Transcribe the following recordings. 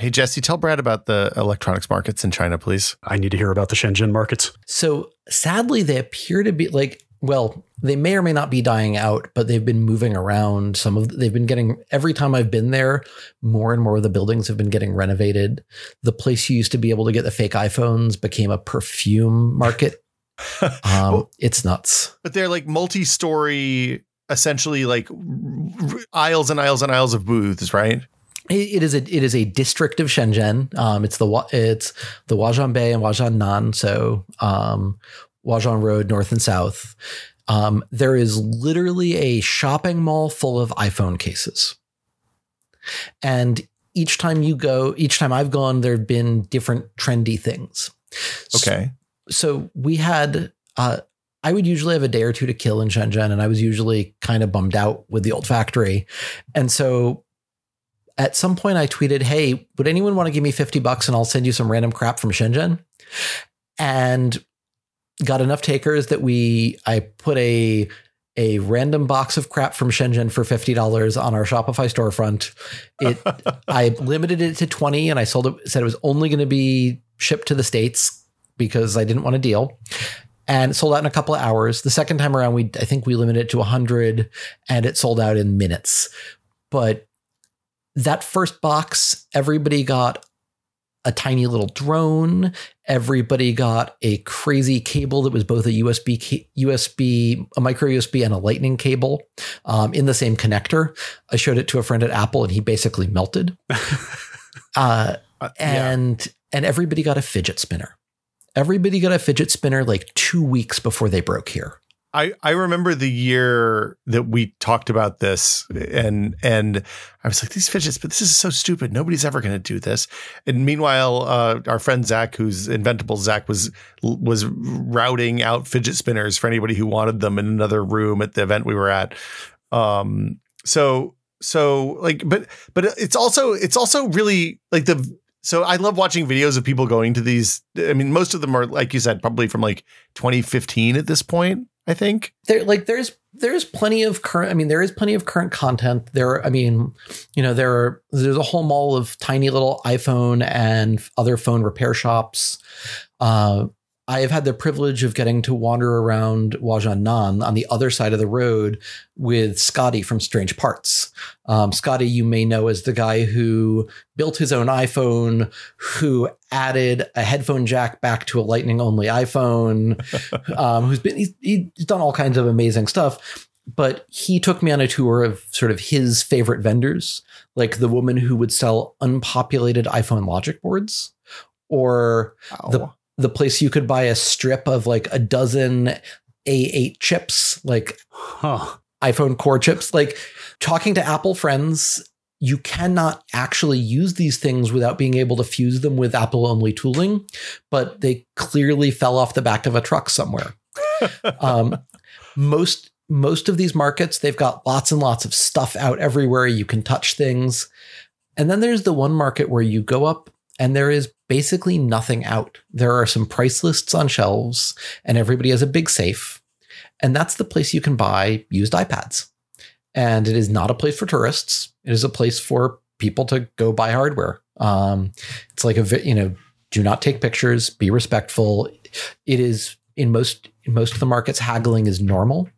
Hey, Jesse, tell Brad about the electronics markets in China, please. I need to hear about the Shenzhen markets. So sadly, they appear to be like, well, they may or may not be dying out, but they've been moving around. Some of they've been getting every time I've been there, more and more of the buildings have been getting renovated. The place you used to be able to get the fake iPhones became a perfume market. um, it's nuts. But they're like multi-story, essentially like r- aisles and aisles and aisles of booths, right? It, is a it is a district of Shenzhen. Um, it's the it's the Huaqiangbei and Huaqiangnan, so um, Huaqiang Road, north and south. Um, there is literally a shopping mall full of iPhone cases, and each time you go, each time I've gone, there've been different trendy things. Okay. So we had. Uh, I would usually have a day or two to kill in Shenzhen, and I was usually kind of bummed out with the old factory. And so at some point I tweeted, Hey, would anyone want to give me 50 bucks and I'll send you some random crap from Shenzhen? And got enough takers that we I put a a random box of crap from Shenzhen for $50 on our Shopify storefront. It I limited it to 20 and I sold it said it was only going to be shipped to the States because I didn't want a deal. And it sold out in a couple of hours. The second time around, we I think we limited it to 100 and it sold out in minutes. But that first box, everybody got a tiny little drone. Everybody got a crazy cable that was both a USB, USB, a micro USB, and a Lightning cable um, in the same connector. I showed it to a friend at Apple, and he basically melted. uh, Uh, yeah. and and everybody got a fidget spinner. Everybody got a fidget spinner like two weeks before they broke here. I, I remember the year that we talked about this and and I was like these fidgets but this is so stupid. Nobody's ever going to do this. And meanwhile uh, our friend Zach who's inventable Zach was was routing out fidget spinners for anybody who wanted them in another room at the event we were at. Um so so like but but it's also it's also really like the so I love watching videos of people going to these I mean most of them are like you said probably from like 2015 at this point I think. there like there's there's plenty of current i mean there is plenty of current content there i mean you know there are there's a whole mall of tiny little iphone and other phone repair shops uh I have had the privilege of getting to wander around Huaqiangnan on the other side of the road with Scotty from Strange Parts. Um, Scotty, you may know as the guy who built his own iPhone, who added a headphone jack back to a lightning only iPhone, um, who's been he's, he's done all kinds of amazing stuff. But he took me on a tour of sort of his favorite vendors, like the woman who would sell unpopulated iPhone logic boards, or the the place you could buy a strip of like a dozen A8 chips, like Huh. iPhone core chips. Like talking to Apple friends, you cannot actually use these things without being able to fuse them with Apple only tooling, but they clearly fell off the back of a truck somewhere. um, most most of these markets, they've got lots and lots of stuff out everywhere. You can touch things. And then there's the one market where you go up and there is basically nothing out. There are some price lists on shelves, and everybody has a big safe. And that's the place you can buy used iPads. And it is not a place for tourists. It is a place for people to go buy hardware. Um, it's like a you know, do not take pictures, be respectful. It is in most in most of the markets, haggling is normal.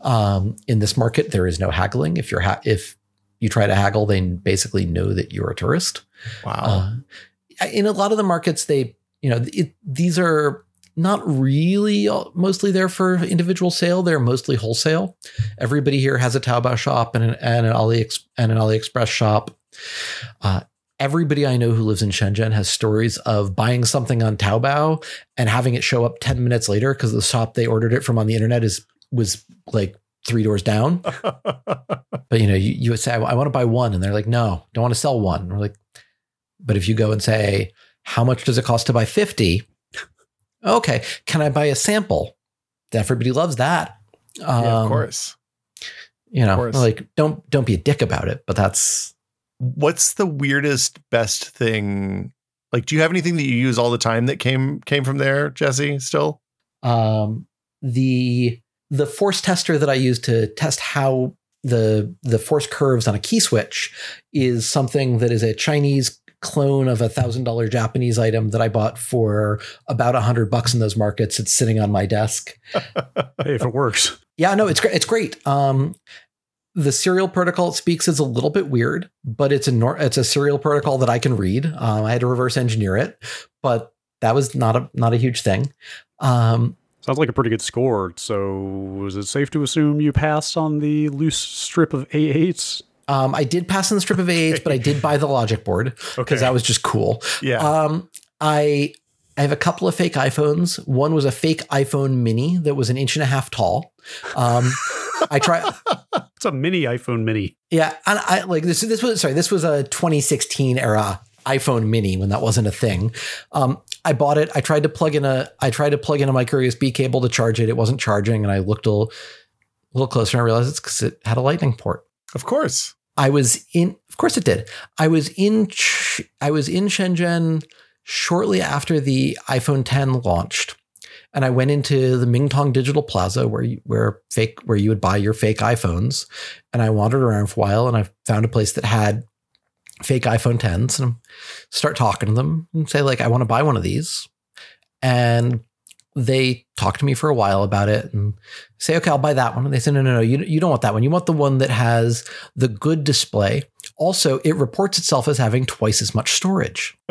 Um, in this market, there is no haggling. If you're ha- if you try to haggle, they basically know that you're a tourist. Wow. Uh, in a lot of the markets, they, you know, it, these are not really all- mostly there for individual sale. They're mostly wholesale. Everybody here has a Taobao shop and an, and an Ali and an AliExpress shop. Uh, everybody I know who lives in Shenzhen has stories of buying something on Taobao and having it show up 10 minutes later because the shop they ordered it from on the internet is was like three doors down. But you know, you, you would say, I want to buy one. And they're like, no, don't want to sell one. And we're like, but if you go and say, how much does it cost to buy 50? Okay. Can I buy a sample? Everybody loves that. Um, yeah, of course. You know, like don't don't be a dick about it, but that's What's the weirdest, best thing? Like, do you have anything that you use all the time that came came from there, Jesse? Still? um, the the force tester that I use to test how the the force curves on a key switch is something that is a Chinese clone of a thousand dollar Japanese item that I bought for about a hundred bucks in those markets. It's sitting on my desk. hey, if it works. Yeah, no, it's great. It's great. Um, the serial protocol it speaks is a little bit weird, but it's a nor- it's a serial protocol that I can read. Um, I had to reverse engineer it, but that was not a not a huge thing. Um, Sounds like a pretty good score. So, is it safe to assume you passed on the loose strip of A8s? Um, I did pass on the strip of A8s, but I did buy the logic board because Okay. that was just cool. Yeah. Um, I I have a couple of fake iPhones. One was a fake iPhone Mini that was an inch and a half tall. Um, I try. It's a mini iPhone mini. Yeah, and I like this. This was sorry. This was a 2016 era iPhone Mini when that wasn't a thing. Um, I bought it. I tried to plug in a. I tried to plug in a micro USB cable to charge it. It wasn't charging, and I looked a little, little closer and I realized it's because it had a Lightning port. of course. I was in. Of course, it did. I was in. I was in Shenzhen shortly after the iPhone 10 launched, and I went into the Mingtong Digital Plaza where you, where fake where you would buy your fake iPhones, and I wandered around for a while, and I found a place that had fake iPhone 10s, and start talking to them and say like, I want to buy one of these, and they talk to me for a while about it and say, okay, I'll buy that one. And they say, no, no, no, you, you don't want that one. You want the one that has the good display. Also, it reports itself as having twice as much storage.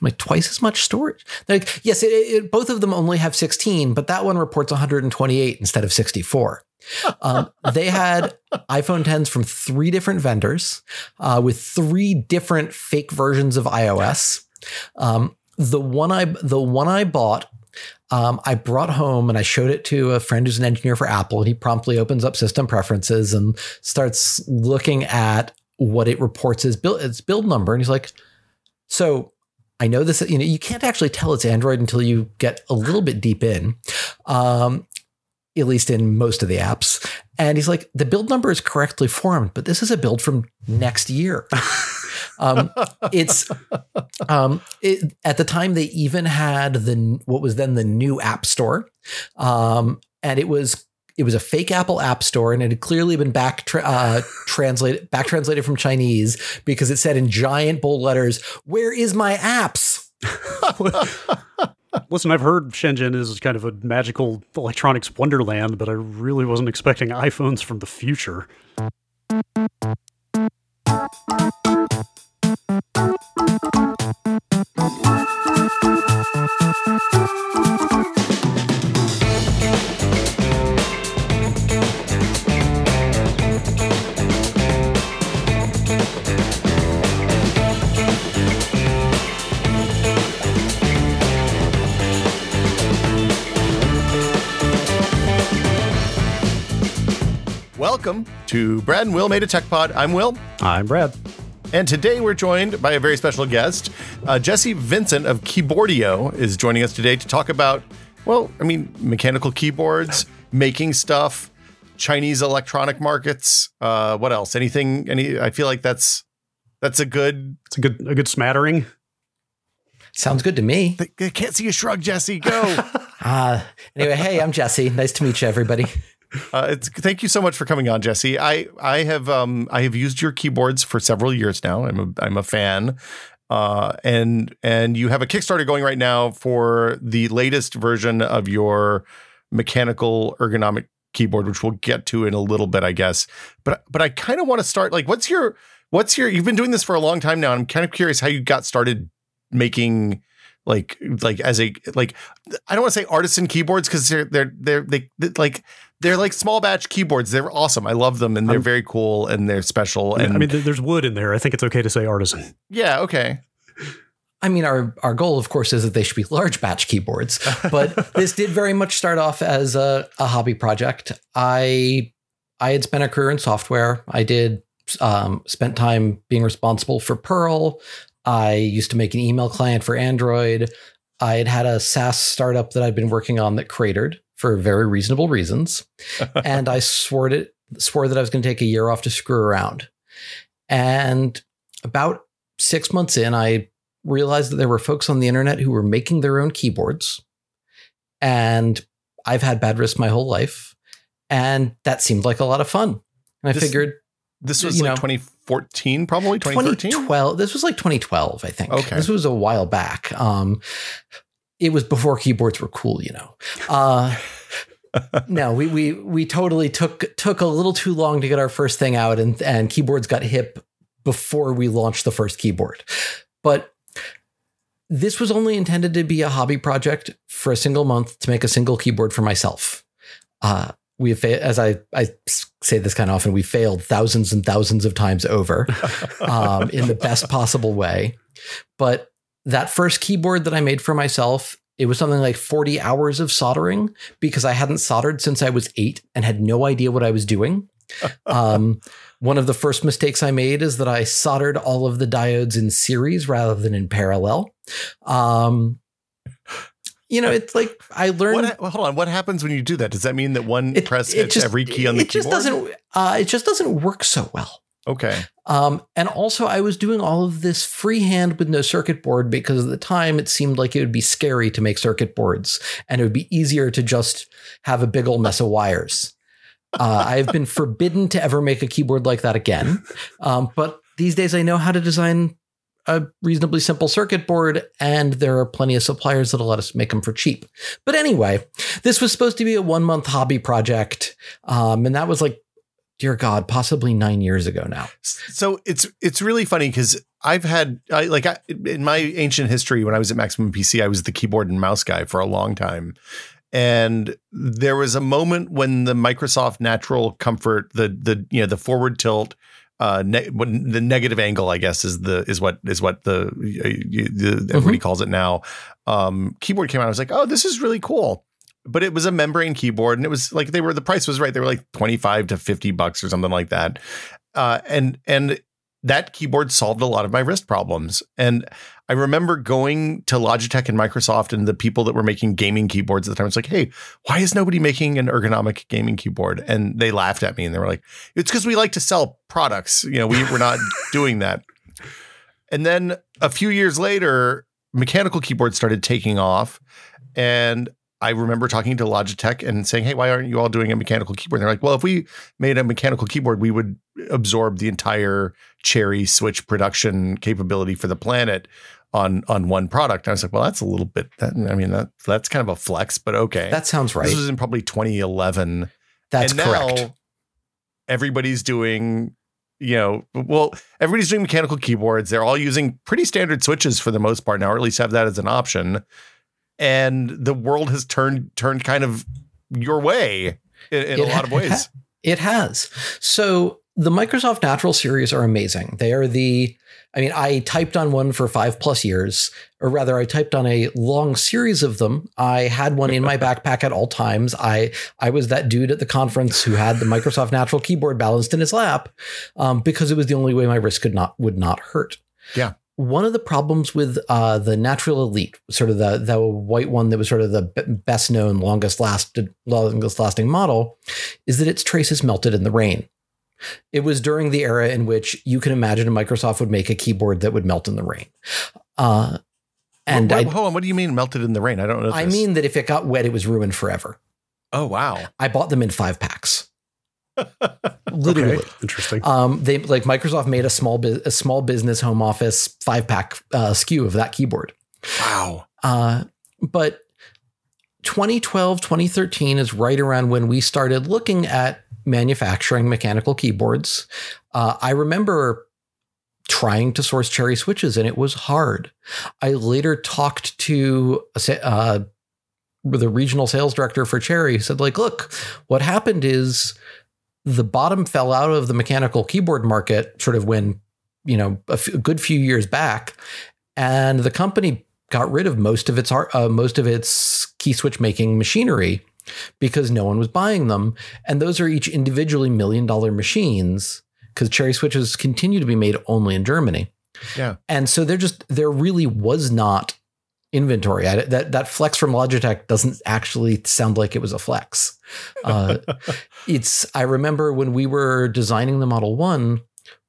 I'm like, twice as much storage? They're like, yes, it, it, both of them only have 16, but that one reports 128 instead of 64. Um, they had iPhone 10s from three different vendors uh, with three different fake versions of iOS. Um, the one I the one I bought, um, I brought home and I showed it to a friend who's an engineer for Apple, and he promptly opens up system preferences and starts looking at what it reports as build its build number, and he's like, "So I know this. You know, you can't actually tell it's Android until you get a little bit deep in." Um, at least in most of the apps. And he's like, the build number is correctly formed, but this is a build from next year. um, it's um, it, at the time they even had the what was then the new App Store, um, and it was it was a fake Apple App Store, and it had clearly been back tra- uh, translated back translated from Chinese because it said in giant bold letters, "Where is my apps?" Listen, I've heard Shenzhen is kind of a magical electronics wonderland, but I really wasn't expecting iPhones from the future. Welcome to Brad and Will Made a Tech Pod. I'm Will. I'm Brad. And today we're joined by a very special guest. Uh, Jesse Vincent of Keyboardio is joining us today to talk about, well, I mean, mechanical keyboards, making stuff, Chinese electronic markets. Uh, what else? Anything? Any? I feel like that's that's a good. It's a good a good smattering. Sounds good to me. I can't see you shrug, Jesse. Go. Uh, anyway, hey, I'm Jesse. Nice to meet you, everybody. Uh, thank you so much for coming on, Jesse. I I have um I have used your keyboards for several years now. I'm a I'm a fan. Uh, and and you have a Kickstarter going right now for the latest version of your mechanical ergonomic keyboard, which we'll get to in a little bit, I guess. But but I kind of want to start like, what's your what's your? You've been doing this for a long time now. And I'm kind of curious how you got started making like like as a like I don't want to say artisan keyboards because they're they're they're they, they like they're like small batch keyboards. They're awesome. I love them and they're Um, very cool and they're special. And I mean, there's wood in there. I think it's okay to say artisan. yeah, okay. I mean, our our goal, of course, is that they should be large batch keyboards. But this did very much start off as a, a hobby project. I I had spent a career in software. I did um, spent time being responsible for Perl. I used to make an email client for Android. I had had a SaaS startup that I'd been working on that cratered for very reasonable reasons, and I swore it swore that I was going to take a year off to screw around. And about six months in, I realized that there were folks on the internet who were making their own keyboards. And I've had bad wrists my whole life. And that seemed like a lot of fun. And I This- figured, This was You like know. 2014, 2014, probably 2013. 2012. This was like 2012, I think. Okay. This was a while back. Um, it was before keyboards were cool, you know. Uh, no, we we we totally took took a little too long to get our first thing out, and and keyboards got hip before we launched the first keyboard. But this was only intended to be a hobby project for a single month to make a single keyboard for myself. Uh, we have, as I, I say this kind of often, we failed thousands and thousands of times over um, in the best possible way. But that first keyboard that I made for myself, it was something like 40 hours of soldering because I hadn't soldered since I was eight and had no idea what I was doing. Um, one of the first mistakes I made is that I soldered all of the diodes in series rather than in parallel. Um, you know, it's like I learned. What, well, hold on. What happens when you do that? Does that mean that one it- press it hits just- every key on the it just doesn't. Uh, it just doesn't work so well. Okay. Um, and also, I was doing all of this freehand with no circuit board because at the time it seemed like it would be scary to make circuit boards, and it would be easier to just have a big old mess of wires. Uh, I've been forbidden to ever make a keyboard like that again. Um, but these days, I know how to design a reasonably simple circuit board, and there are plenty of suppliers that'll let us make them for cheap. But anyway, this was supposed to be a one month hobby project, um, and that was like, dear God, possibly nine years ago now. So it's it's really funny because I've had I, like I, in my ancient history when I was at Maximum PC, I was the keyboard and mouse guy for a long time, and there was a moment when the Microsoft Natural Comfort, the the you know the forward tilt. Uh, ne- when the negative angle, I guess, is the is what is what the, uh, the everybody calls it now. Um, keyboard came out. I was like, oh, this is really cool but it was a membrane keyboard and it was like they were the price was right. They were like 25 to 50 bucks or something like that. Uh, and and that keyboard solved a lot of my wrist problems. And i remember going to logitech and microsoft and the people that were making gaming keyboards at the time was like hey why is nobody making an ergonomic gaming keyboard? And they laughed at me and they were like it's because we like to sell products. You know we, we're not doing that. And then a few years later mechanical keyboards started taking off and I remember talking to Logitech and saying, "Hey, why aren't you all doing a mechanical keyboard?" And they're like, "Well, if we made a mechanical keyboard, we would absorb the entire Cherry Switch production capability for the planet on on one product." And I was like, "Well, that's a little bit. That, I mean, that that's kind of a flex, but okay." That sounds right. This was in probably 2011. That's and correct. Now everybody's doing, you know, well, everybody's doing mechanical keyboards. They're all using pretty standard switches for the most part now, or at least have that as an option. And the world has turned turned kind of your way in, in a lot of ha- ways. It has. So the Microsoft Natural series are amazing. They are the, I mean, I typed on one for five plus years, or rather, I typed on a long series of them. I had one in my backpack at all times. I I was that dude at the conference who had the Microsoft Natural keyboard balanced in his lap um, because it was the only way my wrist could not would not hurt. Yeah. One of the problems with uh, the Natural Elite, sort of the the white one that was sort of the best known, longest lasted, longest lasting model, is that its traces melted in the rain. It was during the era in which you can imagine a Microsoft would make a keyboard that would melt in the rain. Uh, and hold on, what do you mean melted in the rain? I don't know. I mean that if it got wet, it was ruined forever. oh wow, I bought them in five packs. Literally. Okay, interesting. Um, they like Microsoft made a small bu- a small business home office five pack uh, SKU of that keyboard. wow. Uh, but 2012, 2013 is right around when we started looking at manufacturing mechanical keyboards. Uh, I remember trying to source cherry switches and it was hard. I later talked to a uh, the regional sales director for Cherry who said like, look, what happened is the bottom fell out of the mechanical keyboard market sort of when, you know, a, f- a good few years back and the company got rid of most of its uh, most of its key switch making machinery because no one was buying them, and those are each individually million dollar machines because cherry switches continue to be made only in Germany. Yeah. and so there just there really was not inventory. I, that that flex from Logitech doesn't actually sound like it was a flex. Uh, it's I remember when we were designing the Model One,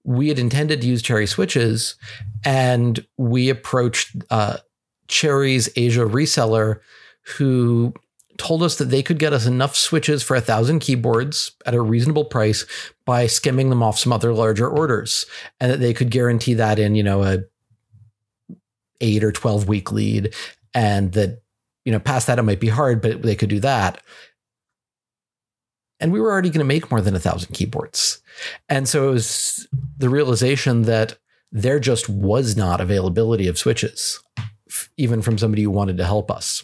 we had intended to use Cherry switches, and we approached uh, Cherry's Asia reseller, who told us that they could get us enough switches for a thousand keyboards at a reasonable price by skimming them off some other larger orders, and that they could guarantee that in you know a eight or twelve week lead, and that you know past that it might be hard, but they could do that. And we were already going to make more than a thousand keyboards, and so it was the realization that there just was not availability of switches, even from somebody who wanted to help us.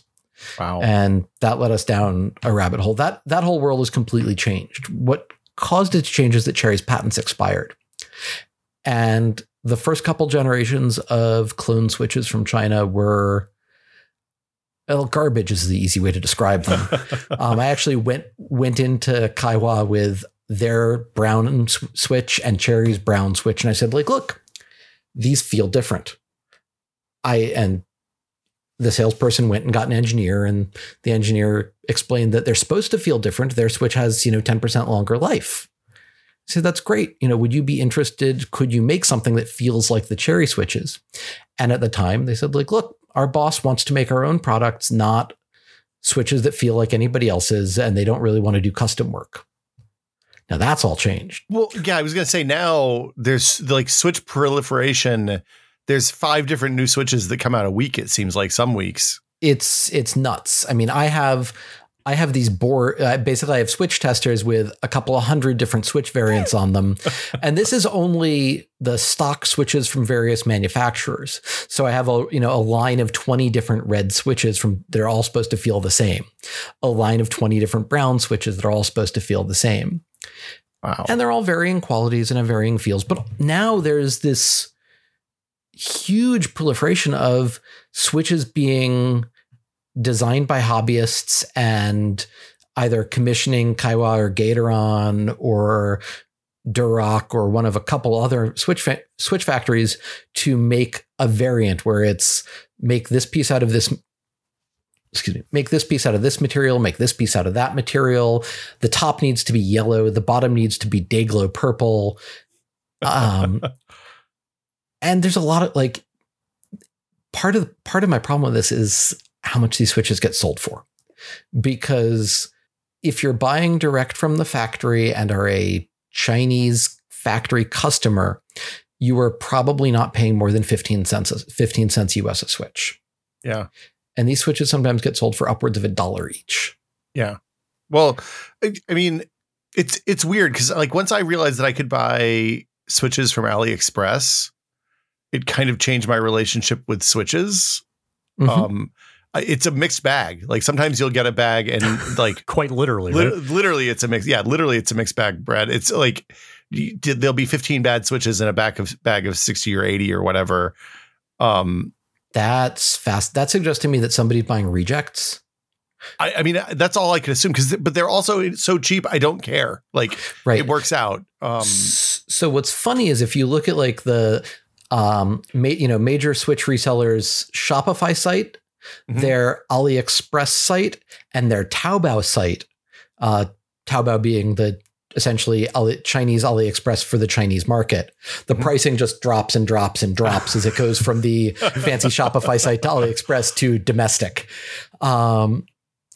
Wow. And that led us down a rabbit hole. That that whole world has completely changed. What caused it to change is that Cherry's patents expired. And the first couple generations of clone switches from China were well, garbage is the easy way to describe them. um, I actually went went into Kaihua with their brown switch and Cherry's brown switch, and I said, like, look, these feel different. I and the salesperson went and got an engineer, and the engineer explained that they're supposed to feel different. Their switch has, you know, 10% longer life. Said, that's great. You know, would you be interested? Could you make something that feels like the cherry switches? And at the time, they said, like, look, our boss wants to make our own products, not switches that feel like anybody else's, and they don't really want to do custom work. Now that's all changed. Well, yeah, I was going to say now there's like switch proliferation. There's five different new switches that come out a week. It seems like some weeks. It's it's nuts. I mean, I have I have these board. Uh, basically, I have switch testers with a couple of hundred different switch variants on them, and this is only the stock switches from various manufacturers. So I have a you know a line of twenty different red switches from they're all supposed to feel the same, a line of twenty different brown switches that are all supposed to feel the same. Wow. And they're all varying qualities and varying feels. But now there's this huge proliferation of switches being designed by hobbyists and either commissioning Kaihua or Gateron or Durock or one of a couple other switch fa- switch factories to make a variant where it's make this piece out of this excuse me, make this piece out of this material, make this piece out of that material. The top needs to be yellow, the bottom needs to be day glow purple. Um, and there's a lot of like part of part of my problem with this is how much these switches get sold for. Because if you're buying direct from the factory and are a Chinese factory customer, you are probably not paying more than 15 cents 15 cents US a switch. Yeah. And these switches sometimes get sold for upwards of a dollar each. Yeah. Well, I, I mean, it's it's weird because like once I realized that I could buy switches from AliExpress, it kind of changed my relationship with switches. Mhm. Um, it's a mixed bag. Like sometimes you'll get a bag and like Quite literally, lit- right? literally it's a mix. Yeah, literally it's a mixed bag, Brad. It's like you, there'll be 15 bad switches in a bag of bag of 60 or 80 or whatever. Um, That's fast. That suggests to me that somebody's buying rejects. I, I mean that's all I could assume because but they're also so cheap. I don't care. Like Right. it works out. Um, so what's funny is if you look at like the um ma- you know major switch resellers Shopify site, Mhm. their AliExpress site, and their Taobao site, uh, Taobao being the essentially Ali- Chinese AliExpress for the Chinese market. The Mhm. pricing just drops and drops and drops as it goes from the fancy Shopify site to AliExpress to domestic. Um,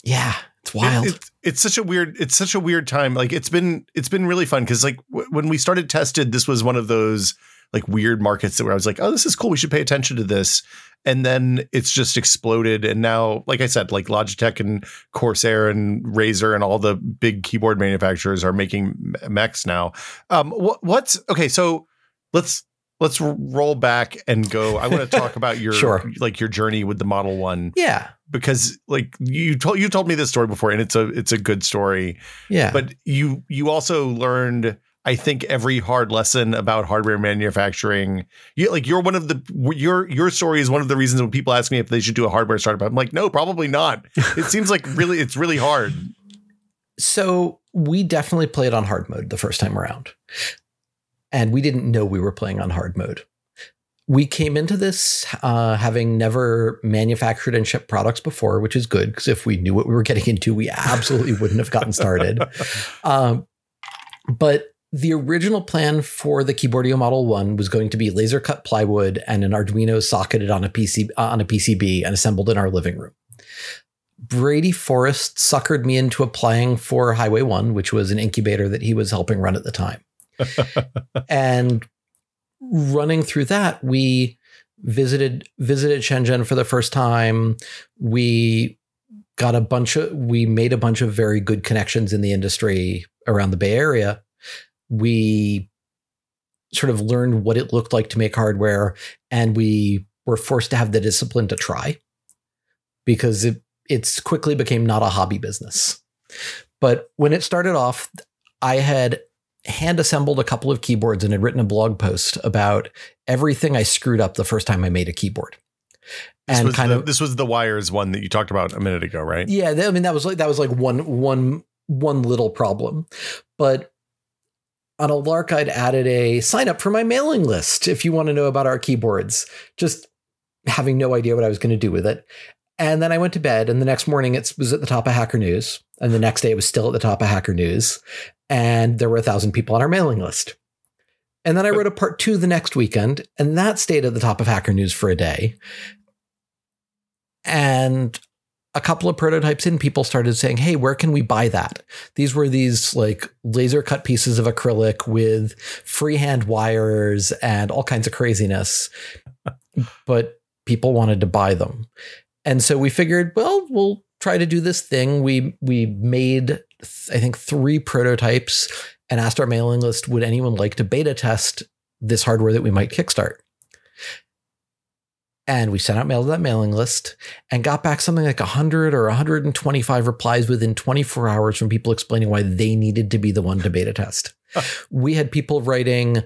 yeah, it's wild. It- it- it's such a weird. It's such a weird time. Like it's been. It's been really fun because like w- when we started tested, this was one of those like weird markets that where I was like, oh, this is cool. We should pay attention to this. And then it's just exploded. And now, like I said, like Logitech and Corsair and Razer and all the big keyboard manufacturers are making mechs now. Um, what, what's okay? So let's let's roll back and go. I want to talk about your Sure. like your journey with the Model One yeah, because like you told you told me this story before and it's a it's a good story yeah. but you you also learned i think every hard lesson about hardware manufacturing you like you're one of the your your story is one of the reasons when people ask me if they should do a hardware startup i'm like no probably not it seems like really it's really hard So we definitely played on hard mode the first time around. And we didn't know we were playing on hard mode. We came into this uh, having never manufactured and shipped products before, which is good because if we knew what we were getting into, we absolutely wouldn't have gotten started. Um, but the original plan for the Keyboardio Model One was going to be laser cut plywood and an Arduino socketed on a PC uh, on a PCB and assembled in our living room. Brady Forrest suckered me into applying for Highway One, which was an incubator that he was helping run at the time. and running through that, we visited visited Shenzhen for the first time. We got a bunch of we made a bunch of very good connections in the industry around the Bay Area. We sort of learned what it looked like to make hardware and we were forced to have the discipline to try because it it's quickly became not a hobby business. But when it started off, I had hand assembled a couple of keyboards and had written a blog post about everything I screwed up the first time I made a keyboard. This And kind the, of this was the wires one that you talked about a minute ago, right? yeah, I mean that was like that was like one one one little problem. But on a lark, I'd added a sign up for my mailing list if you want to know about our keyboards. Just having no idea what I was going to do with it. And then I went to bed, and the next morning it was at the top of Hacker News, and the next day it was still at the top of Hacker News, and there were a thousand people on our mailing list. And then I wrote a part two the next weekend, and that stayed at the top of Hacker News for a day. And a couple of prototypes in, people started saying, Hey, where can we buy that? These were these like laser cut pieces of acrylic with freehand wires and all kinds of craziness. but people wanted to buy them. And so we figured, well, we'll try to do this thing. We we made I think three prototypes and asked our mailing list, would anyone like to beta test this hardware that we might kickstart? And we sent out mail to that mailing list and got back something like 100 or 125 replies within 24 hours from people explaining why they needed to be the one to beta test. we had people writing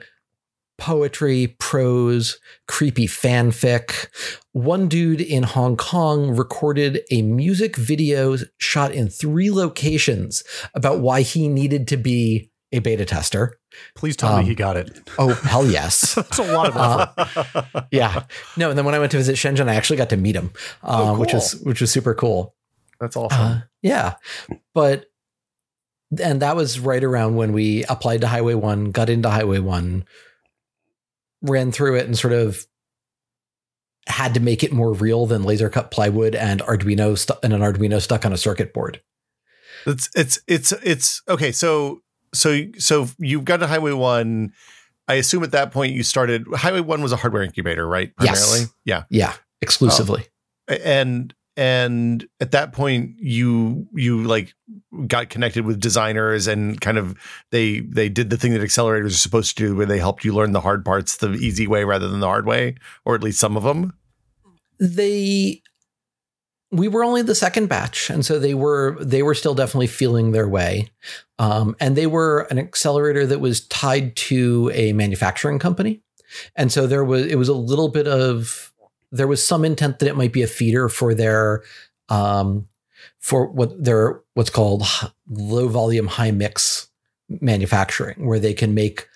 poetry, prose, creepy fanfic. One dude in Hong Kong recorded a music video shot in three locations about why he needed to be a beta tester. Please tell Um, me he got it. Oh, hell yes. That's a lot of effort. Uh, yeah. No, and then when I went to visit Shenzhen, I actually got to meet him, uh, Oh, which cool. was which was super cool. That's awesome. Uh, yeah. But and that was right around when we applied to Highway 1, got into Highway 1, ran through it and sort of had to make it more real than laser cut plywood and Arduino stu- and an Arduino stuck on a circuit board. It's it's it's it's okay. So so so you've got to Highway One. I assume at that point you started. Highway One was a hardware incubator, right? Yes. Yeah. Yeah, exclusively. Oh. And and at that point you you like got connected with designers and kind of they they did the thing that accelerators are supposed to do, where they helped you learn the hard parts the easy way rather than the hard way, or at least some of them. they we were only the second batch and so they were they were still definitely feeling their way. Um, and they were an accelerator that was tied to a manufacturing company. And so there was it was a little bit of there was some intent that it might be a feeder for their um, for what their what's called low volume high mix manufacturing where they can make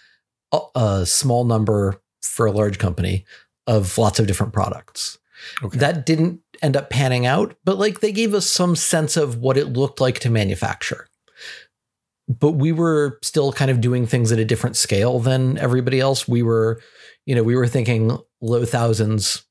a, a small number for a large company of lots of different products. Okay. that didn't end up panning out, but like they gave us some sense of what it looked like to manufacture. But we were still kind of doing things at a different scale than everybody else. We were, you know, we were thinking low thousands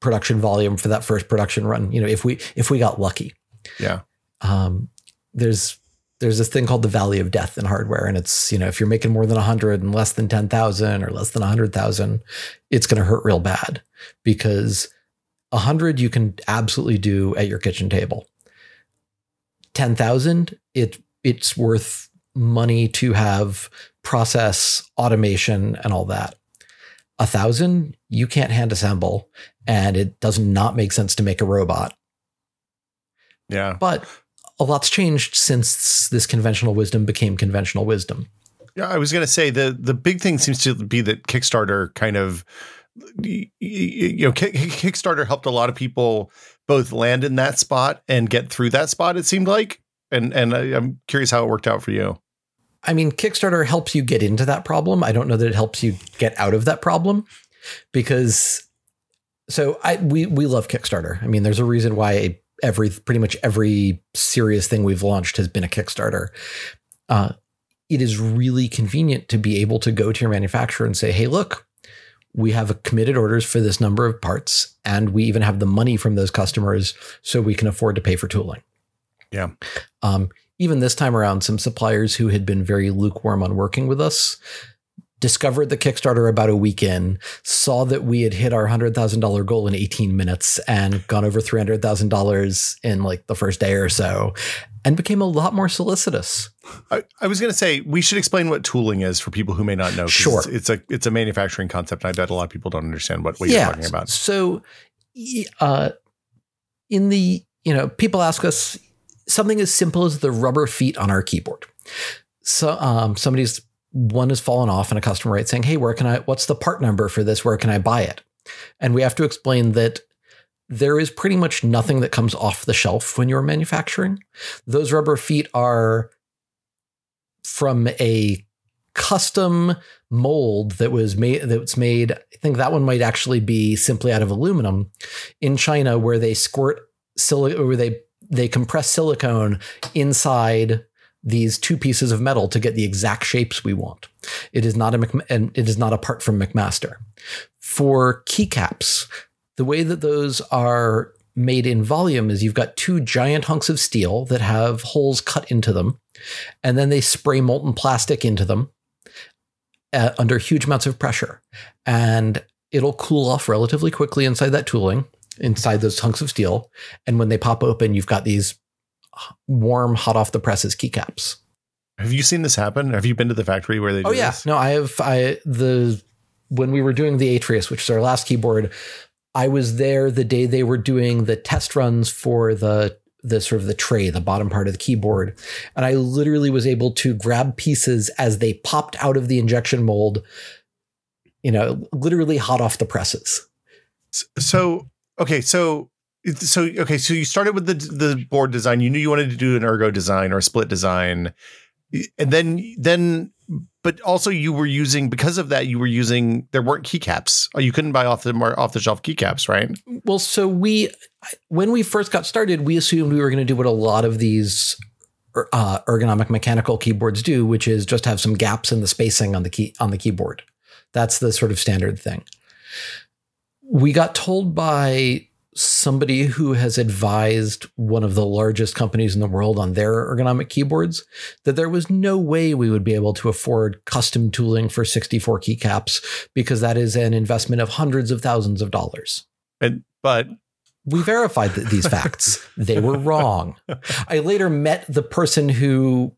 production volume for that first production run. You know, if we if we got lucky. Yeah. Um, there's there's this thing called the valley of death in hardware, and it's you know if you're making more than hundred and less than ten thousand or less than hundred thousand, it's going to hurt real bad because a hundred you can absolutely do at your kitchen table. Ten thousand, it it's worth money to have process automation and all that. A thousand, you can't hand assemble, and it does not make sense to make a robot. Yeah. But a lot's changed since this conventional wisdom became conventional wisdom. Yeah, I was going to say the the big thing seems to be that Kickstarter kind of you know Kickstarter helped a lot of people both land in that spot and get through that spot. It seemed like, and and I'm curious how it worked out for you. I mean, Kickstarter helps you get into that problem. I don't know that it helps you get out of that problem because so I we we love Kickstarter. I mean, there's a reason why every pretty much every serious thing we've launched has been a Kickstarter. Uh, it is really convenient to be able to go to your manufacturer and say, "Hey, look, we have committed orders for this number of parts, and we even have the money from those customers so we can afford to pay for tooling. Yeah. Um, even this time around, some suppliers who had been very lukewarm on working with us discovered the Kickstarter about a week in, saw that we had hit our $100,000 goal in 18 minutes and gone over $300,000 in like the first day or so, and became a lot more solicitous. I, I was going to say we should explain what tooling is for people who may not know. Sure. It's, it's a it's a manufacturing concept. And I bet a lot of people don't understand what, what yeah. you're talking about. So, uh, in the, you know, people ask us something as simple as the rubber feet on our keyboard. So, um, somebody's one has fallen off, and a customer writes saying, Hey, where can I, what's the part number for this? Where can I buy it? And we have to explain that there is pretty much nothing that comes off the shelf when you're manufacturing. Those rubber feet are from a custom mold that was made that's made I think that one might actually be simply out of aluminum in China where they squirt silicone where they they compress silicone inside these two pieces of metal to get the exact shapes we want. It is not a and it is not apart from McMaster. For keycaps, the way that those are made in volume is you've got two giant hunks of steel that have holes cut into them, and then they spray molten plastic into them uh, under huge amounts of pressure. And it'll cool off relatively quickly inside that tooling, inside those hunks of steel. And when they pop open, you've got these warm, hot off the presses keycaps. Have you seen this happen? Have you been to the factory where they oh, do Oh yeah, this? no, I have. I the when we were doing the Atreus, which is our last keyboard, I was there the day they were doing the test runs for the the sort of the tray, the bottom part of the keyboard, and I literally was able to grab pieces as they popped out of the injection mold. You know, literally hot off the presses. So okay, so so okay, so you started with the the board design. You knew you wanted to do an ergo design or a split design, and then then but also you were using because of that you were using there weren't keycaps. Oh, You couldn't buy off the off the shelf keycaps, right? Well, so we, when we first got started, we assumed we were going to do what a lot of these er- uh, ergonomic mechanical keyboards do, which is just have some gaps in the spacing on the key on the keyboard. That's the sort of standard thing. We got told by somebody who has advised one of the largest companies in the world on their ergonomic keyboards that there was no way we would be able to afford custom tooling for 64 keycaps because that is an investment of hundreds of thousands of dollars. And but We verified th- these facts. They were wrong. I later met the person who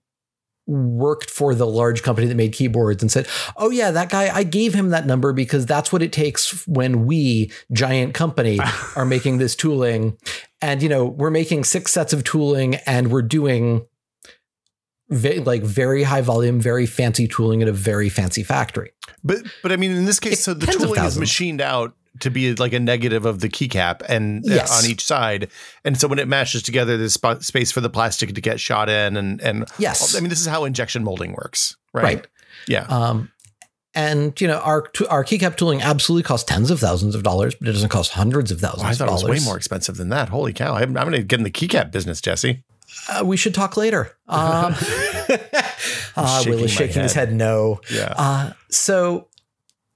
worked for the large company that made keyboards and said, Oh, yeah, that guy, I gave him that number because that's what it takes when we, giant company, are making this tooling. And, you know, we're making six sets of tooling and we're doing ve- like very high volume, very fancy tooling at a very fancy factory. but but I mean in this case, It's so the tooling is machined out to be like a negative of the keycap and uh, Yes. on each side, and so when it mashes together, there's spa- space for the plastic to get shot in, and and Yes. I mean this is how injection molding works, right? Right. Yeah. Um, and you know our our keycap tooling absolutely costs tens of thousands of dollars, but it doesn't cost hundreds of thousands Oh, I thought of it was way more expensive than that. Holy cow! I'm, I'm going to get in the keycap business, Jesse. Uh, we should talk later. Um, uh, shaking Will is shaking his head no. Yeah. Uh, so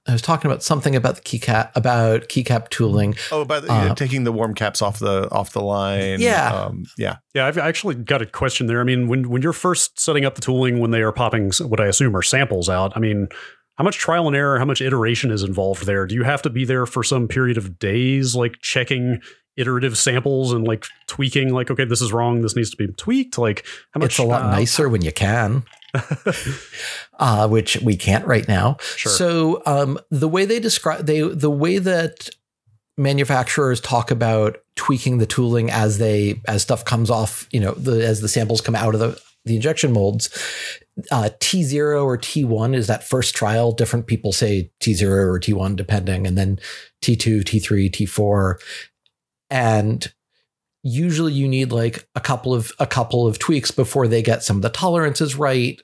I was talking about something about the keycap about keycap tooling. Oh, about the, Uh, taking the warm caps off the off the line. Yeah. Um, yeah. Yeah, I've actually got a question there. I mean, when when you're first setting up the tooling, when they are popping what I assume are samples out, I mean, how much trial and error, how much iteration is involved there? Do you have to be there for some period of days, like checking iterative samples and like tweaking, like, okay, this is wrong, this needs to be tweaked? Like, how much? It's a lot uh, nicer when you can, uh, which we can't right now. Sure. So um, the way they describe they the way that manufacturers talk about tweaking the tooling as they as stuff comes off, you know, the as the samples come out of the the injection molds. Uh, T0 or T1 is that first trial. Different people say T0 or T1 depending, and then T2, T3, T4, and usually you need like a couple of a couple of tweaks before they get some of the tolerances right.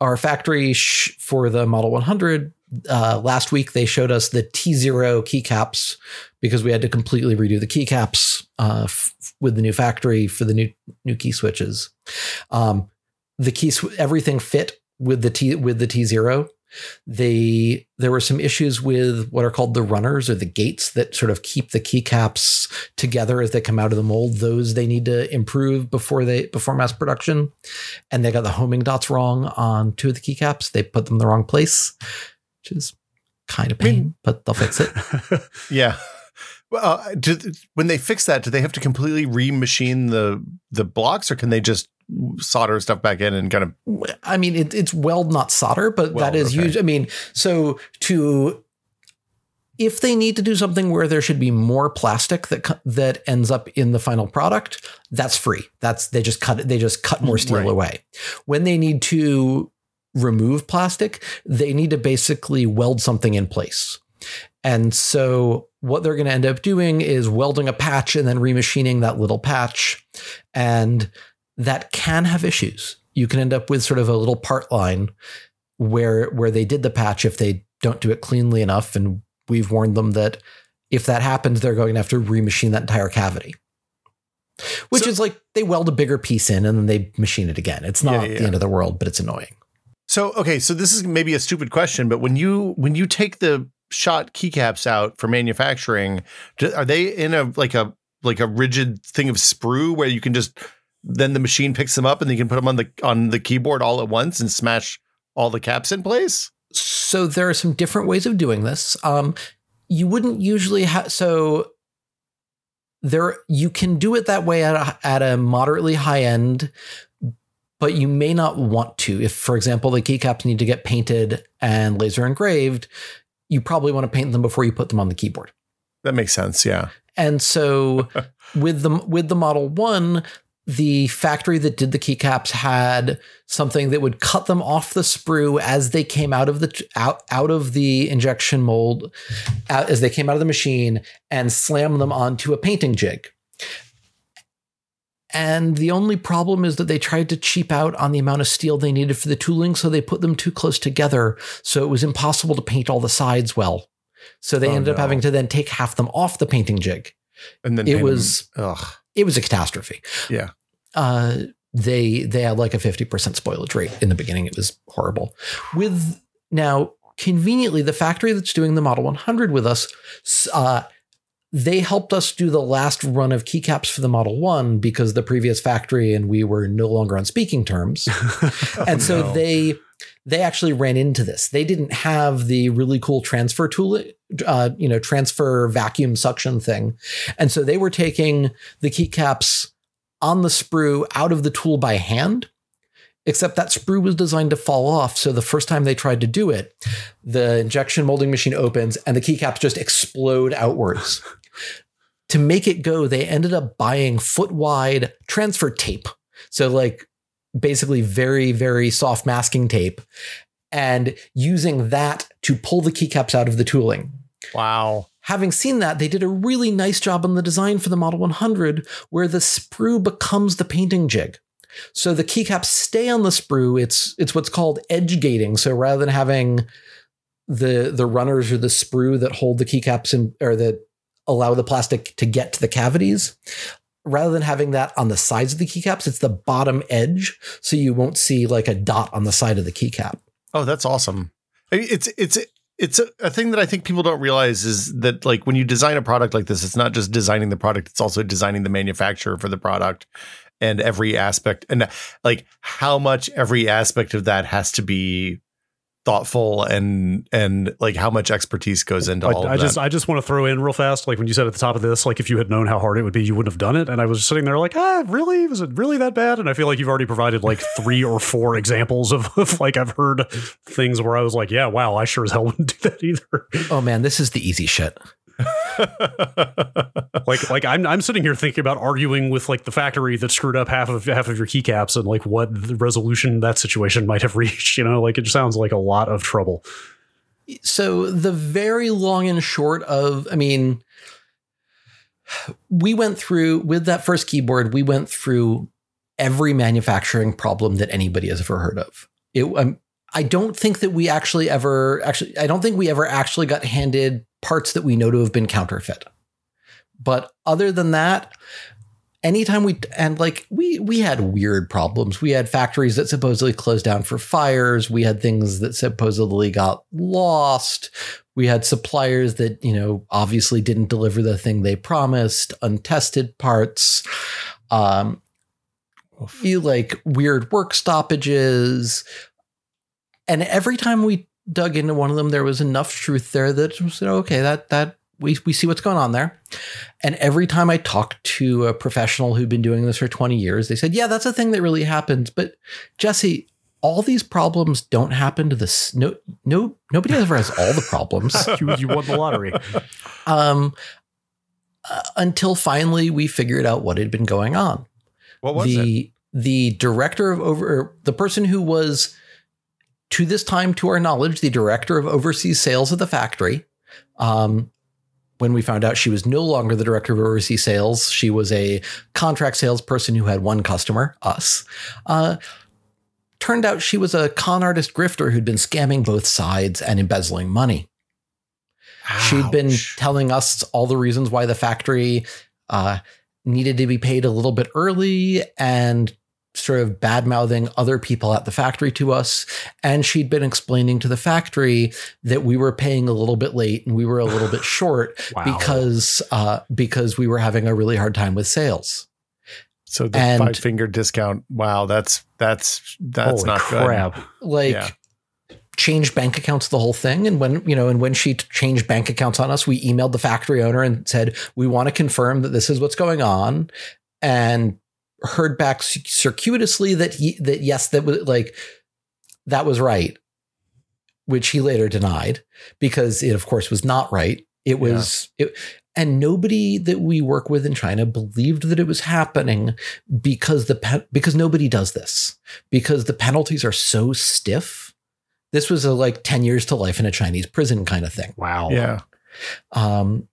Our factory sh- for the Model 100 uh, last week they showed us the T0 keycaps because we had to completely redo the keycaps uh, f- with the new factory for the new new key switches. Um, the key sw- everything fit with the T with the T0. They there were some issues with what are called the runners or the gates that sort of keep the keycaps together as they come out of the mold. Those they need to improve before they before mass production. And they got the homing dots wrong on two of the keycaps. They put them in the wrong place, which is kind of pain, but they'll fix it. Yeah. Well, uh, do, when they fix that, do they have to completely remachine the the blocks, or can they just solder stuff back in and kind of? I mean, it, it's weld, not solder, but Weld, that is okay. used. I mean, so to if they need to do something where there should be more plastic that that ends up in the final product, that's free. That's they just cut it. They just cut more steel Right. away. When they need to remove plastic, they need to basically weld something in place. And so what they're going to end up doing is welding a patch and then remachining that little patch. And that can have issues. You can end up with sort of a little part line where where they did the patch if they don't do it cleanly enough. And we've warned them that if that happens, they're going to have to remachine that entire cavity. Which So- is like they weld a bigger piece in and then they machine it again. It's not Yeah, yeah, the end of the world, but it's annoying. So okay, so this is maybe a stupid question, but when you when you take the shot keycaps out for manufacturing, are they in a like a like a rigid thing of sprue where you can just then the machine picks them up and you can put them on the on the keyboard all at once and smash all the caps in place? So there are some different ways of doing this. Um, you wouldn't usually have so there you can do it that way at a, at a moderately high end, but you may not want to. If, for example, the keycaps need to get painted and laser engraved, you probably want to paint them before you put them on the keyboard. That makes sense. Yeah. And so with the with the Model 1, the factory that did the keycaps had something that would cut them off the sprue as they came out of the out out of the injection mold out, as they came out of the machine and slam them onto a painting jig. And the only problem is that they tried to cheap out on the amount of steel they needed for the tooling, so they put them too close together. So it was impossible to paint all the sides well. So they Oh, ended up having to then take half them off the painting jig. And then It paint them- was- ugh. It was a catastrophe. Yeah. Uh, they they had like a 50% spoilage rate in the beginning. It was horrible. With now conveniently the factory that's doing the Model 100 with us uh, they helped us do the last run of keycaps for the Model 1 because the previous factory and we were no longer on speaking terms. and so Oh, no. they they actually ran into this. They didn't have the really cool transfer tool, uh, you know, transfer vacuum suction thing, and so they were taking the keycaps on the sprue out of the tool by hand. Except that sprue was designed to fall off. So the first time they tried to do it, the injection molding machine opens and the keycaps just explode outwards. to make it go, they ended up buying foot wide transfer tape. So, like, basically very, very soft masking tape and using that to pull the keycaps out of the tooling. Wow. Having seen that, they did a really nice job on the design for the Model 100 where the sprue becomes the painting jig. So the keycaps stay on the sprue. It's it's what's called edge gating. So rather than having the the runners or the sprue that hold the keycaps in or that allow the plastic to get to the cavities, rather than having that on the sides of the keycaps, it's the bottom edge. So you won't see like a dot on the side of the keycap. Oh, that's awesome. It's it's it's a, a thing that I think people don't realize is that like when you design a product like this, it's not just designing the product; it's also designing the manufacturer for the product and every aspect, and like how much every aspect of that has to be thoughtful and and like how much expertise goes into all I, of I just that. I just want to throw in real fast, like when you said at the top of this, like if you had known how hard it would be, you wouldn't have done it. And I was sitting there like, ah, really? Was it really that bad? And I feel like you've already provided like three or four examples of, of like I've heard things where I was like, yeah, wow, I sure as hell wouldn't do that either. Oh man, this is the easy shit. like like I'm I'm sitting here thinking about arguing with like the factory that screwed up half of half of your keycaps and like what the resolution that situation might have reached. You know, like it sounds like a lot of trouble. so the very long and short of i mean we went through with that first keyboard we went through every manufacturing problem that anybody has ever heard of it um, i don't think that we actually ever actually i don't think we ever actually got handed parts that we know to have been counterfeit. But other than that anytime we and like we we had weird problems. We had factories that supposedly closed down for fires. We had things that supposedly got lost. We had suppliers that you know obviously didn't deliver the thing they promised untested parts um you like weird work stoppages. And every time we dug into one of them there was enough truth there that was okay that that we, we see what's going on there. And every time I talked to a professional who'd been doing this for 20 years, they said, yeah, that's a thing that really happens. But Jesse, all these problems don't happen to this. No, no, nobody ever has all the problems. you, you won the lottery. Um, uh, until finally we figured out what had been going on. What was the, it? The director of over, the person who was, to this time, to our knowledge, the director of overseas sales of the factory, um, when we found out she was no longer the director of overseas sales, she was a contract salesperson who had one customer, us. Uh, turned out she was a con artist grifter who'd been scamming both sides and embezzling money. Ouch. She'd been telling us all the reasons why the factory uh, needed to be paid a little bit early and sort of bad mouthing other people at the factory to us. And she'd been explaining to the factory that we were paying a little bit late and we were a little bit short wow. because uh, because we were having a really hard time with sales. So the and, five finger discount. Wow, that's that's that's not crap. good. Like yeah. changed bank accounts the whole thing and when you know and when she changed bank accounts on us we emailed the factory owner and said we want to confirm that this is what's going on and heard back circuitously that he that yes that was like that was right which he later denied because it of course was not right. It was yeah. it, and nobody that we work with in China believed that it was happening because the because nobody does this because the penalties are so stiff. This was a like 10 years to life in a Chinese prison kind of thing. Wow. Yeah. Um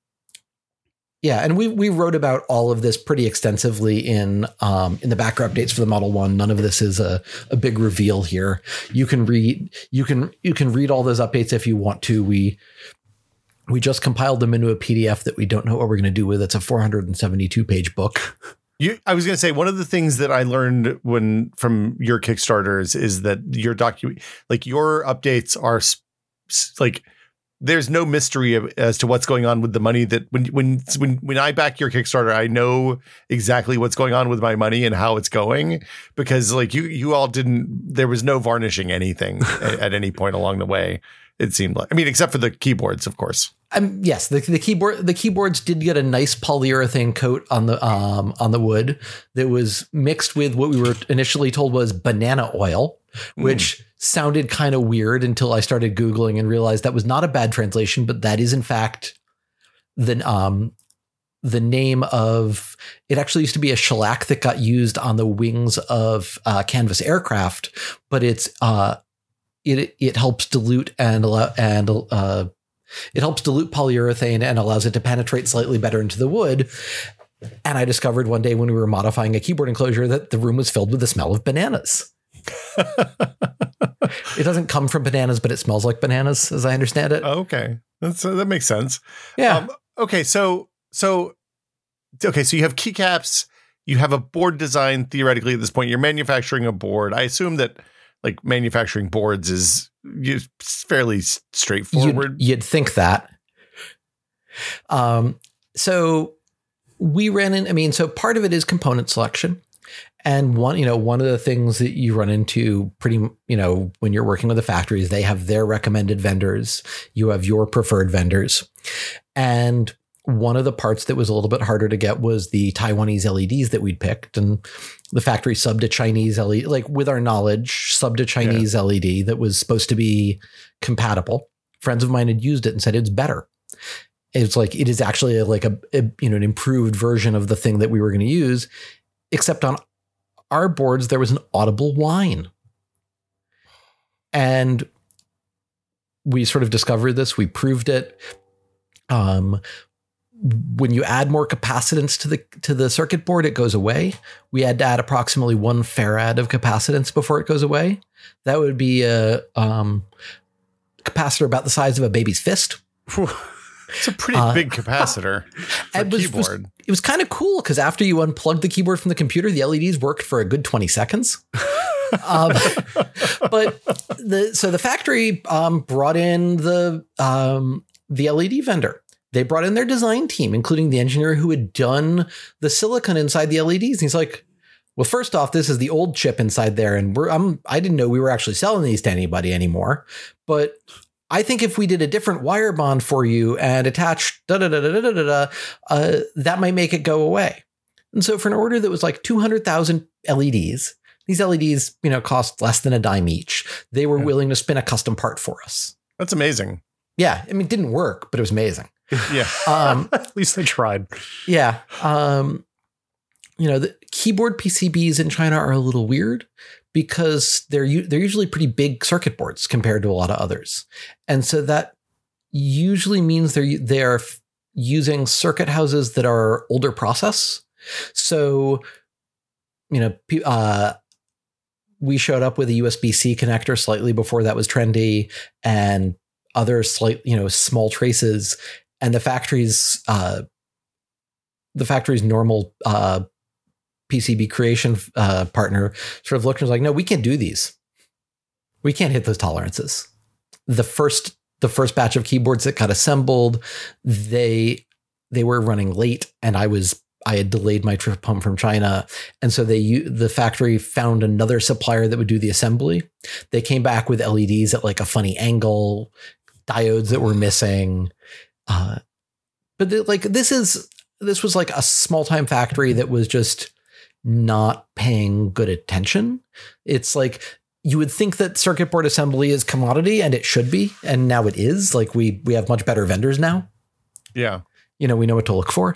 yeah, and we we wrote about all of this pretty extensively in um, in the backer updates for the Model One. None of this is a, a big reveal here. You can read you can you can read all those updates if you want to. We we just compiled them into a PDF that we don't know what we're going to do with. It's a 472 page book. You, I was going to say one of the things that I learned when from your Kickstarters is that your document, like your updates, are like there's no mystery as to what's going on with the money that when when when when I back your Kickstarter, I know exactly what's going on with my money and how it's going because like you you all didn't there was no varnishing anything at, at, any point along the way. It seemed like I mean except for the keyboards, of course. Um, yes, the, the keyboard the keyboards did get a nice polyurethane coat on the um on the wood that was mixed with what we were initially told was banana oil, which mm sounded kind of weird until I started Googling and realized that was not a bad translation, but that is in fact the um the name of it actually used to be a shellac that got used on the wings of uh, canvas aircraft, but it's uh it it helps dilute and allow and uh it helps dilute polyurethane and allows it to penetrate slightly better into the wood. And I discovered one day when we were modifying a keyboard enclosure that the room was filled with the smell of bananas. it doesn't come from bananas, but it smells like bananas, as I understand it. okay, that's uh, that makes sense. Yeah. Um, okay, so so okay, so you have keycaps. You have a board design theoretically at this point. You're manufacturing a board. I assume that like manufacturing boards is fairly straightforward. You'd, you'd think that. Um. So we ran in. I mean, so part of it is component selection. And one, you know, one of the things that you run into pretty, you know, when you're working with the factories, they have their recommended vendors, you have your preferred vendors. And one of the parts that was a little bit harder to get was the Taiwanese LEDs that we'd picked. And the factory subbed a Chinese LED, like with our knowledge, subbed a Chinese yeah. LED that was supposed to be compatible. Friends of mine had used it and said it's better. It's like it is actually a, like a, a you know an improved version of the thing that we were going to use, except on our boards, there was an audible whine. And we sort of discovered this, we proved it. Um, when you add more capacitance to the to the circuit board, it goes away. We had to add approximately one farad of capacitance before it goes away. That would be a um, capacitor about the size of a baby's fist. It's a pretty Uh, big capacitor for it was- was- keyboard. It was kind of cool because after you unplugged the keyboard from the computer, the LEDs worked for a good 20 seconds. um, but the so the factory um, brought in the um, the LED vendor. They brought in their design team, including the engineer who had done the silicon inside the LEDs. And he's like, "Well, first off, this is the old chip inside there, and we're I'm I didn't know we were actually selling these to anybody anymore. But I think if we did a different wire bond for you and attached da da da da da da da, uh, that might make it go away." And so, for an order that was like two hundred thousand LEDs, these LEDs, you know, cost less than a dime each. They were Yeah. willing to spin a custom part for us. That's amazing. Yeah, I mean, it didn't work, but it was amazing. Yeah. Um, At least they tried. yeah, um, you know, the keyboard PCBs in China are a little weird because they're they're usually pretty big circuit boards compared to a lot of others, and so that usually means they're they're using circuit houses that are older process. So, you know, uh, we showed up with a USB C connector slightly before that was trendy, and other slight, you know, small traces, and the factory's uh, the factory's normal uh, PCB creation uh, partner sort of looked and was like, "No, we can't do these. We can't hit those tolerances." The first the first batch of keyboards that got assembled, they they were running late, and I was I had delayed my trip home from China, and so they the factory found another supplier that would do the assembly. They came back with LEDs at like a funny angle, diodes that were missing. Uh, but the, like this is this was like a small time factory that was just not paying good attention. It's like you would think that circuit board assembly is commodity and it should be and now it is like we we have much better vendors now. Yeah. You know, we know what to look for.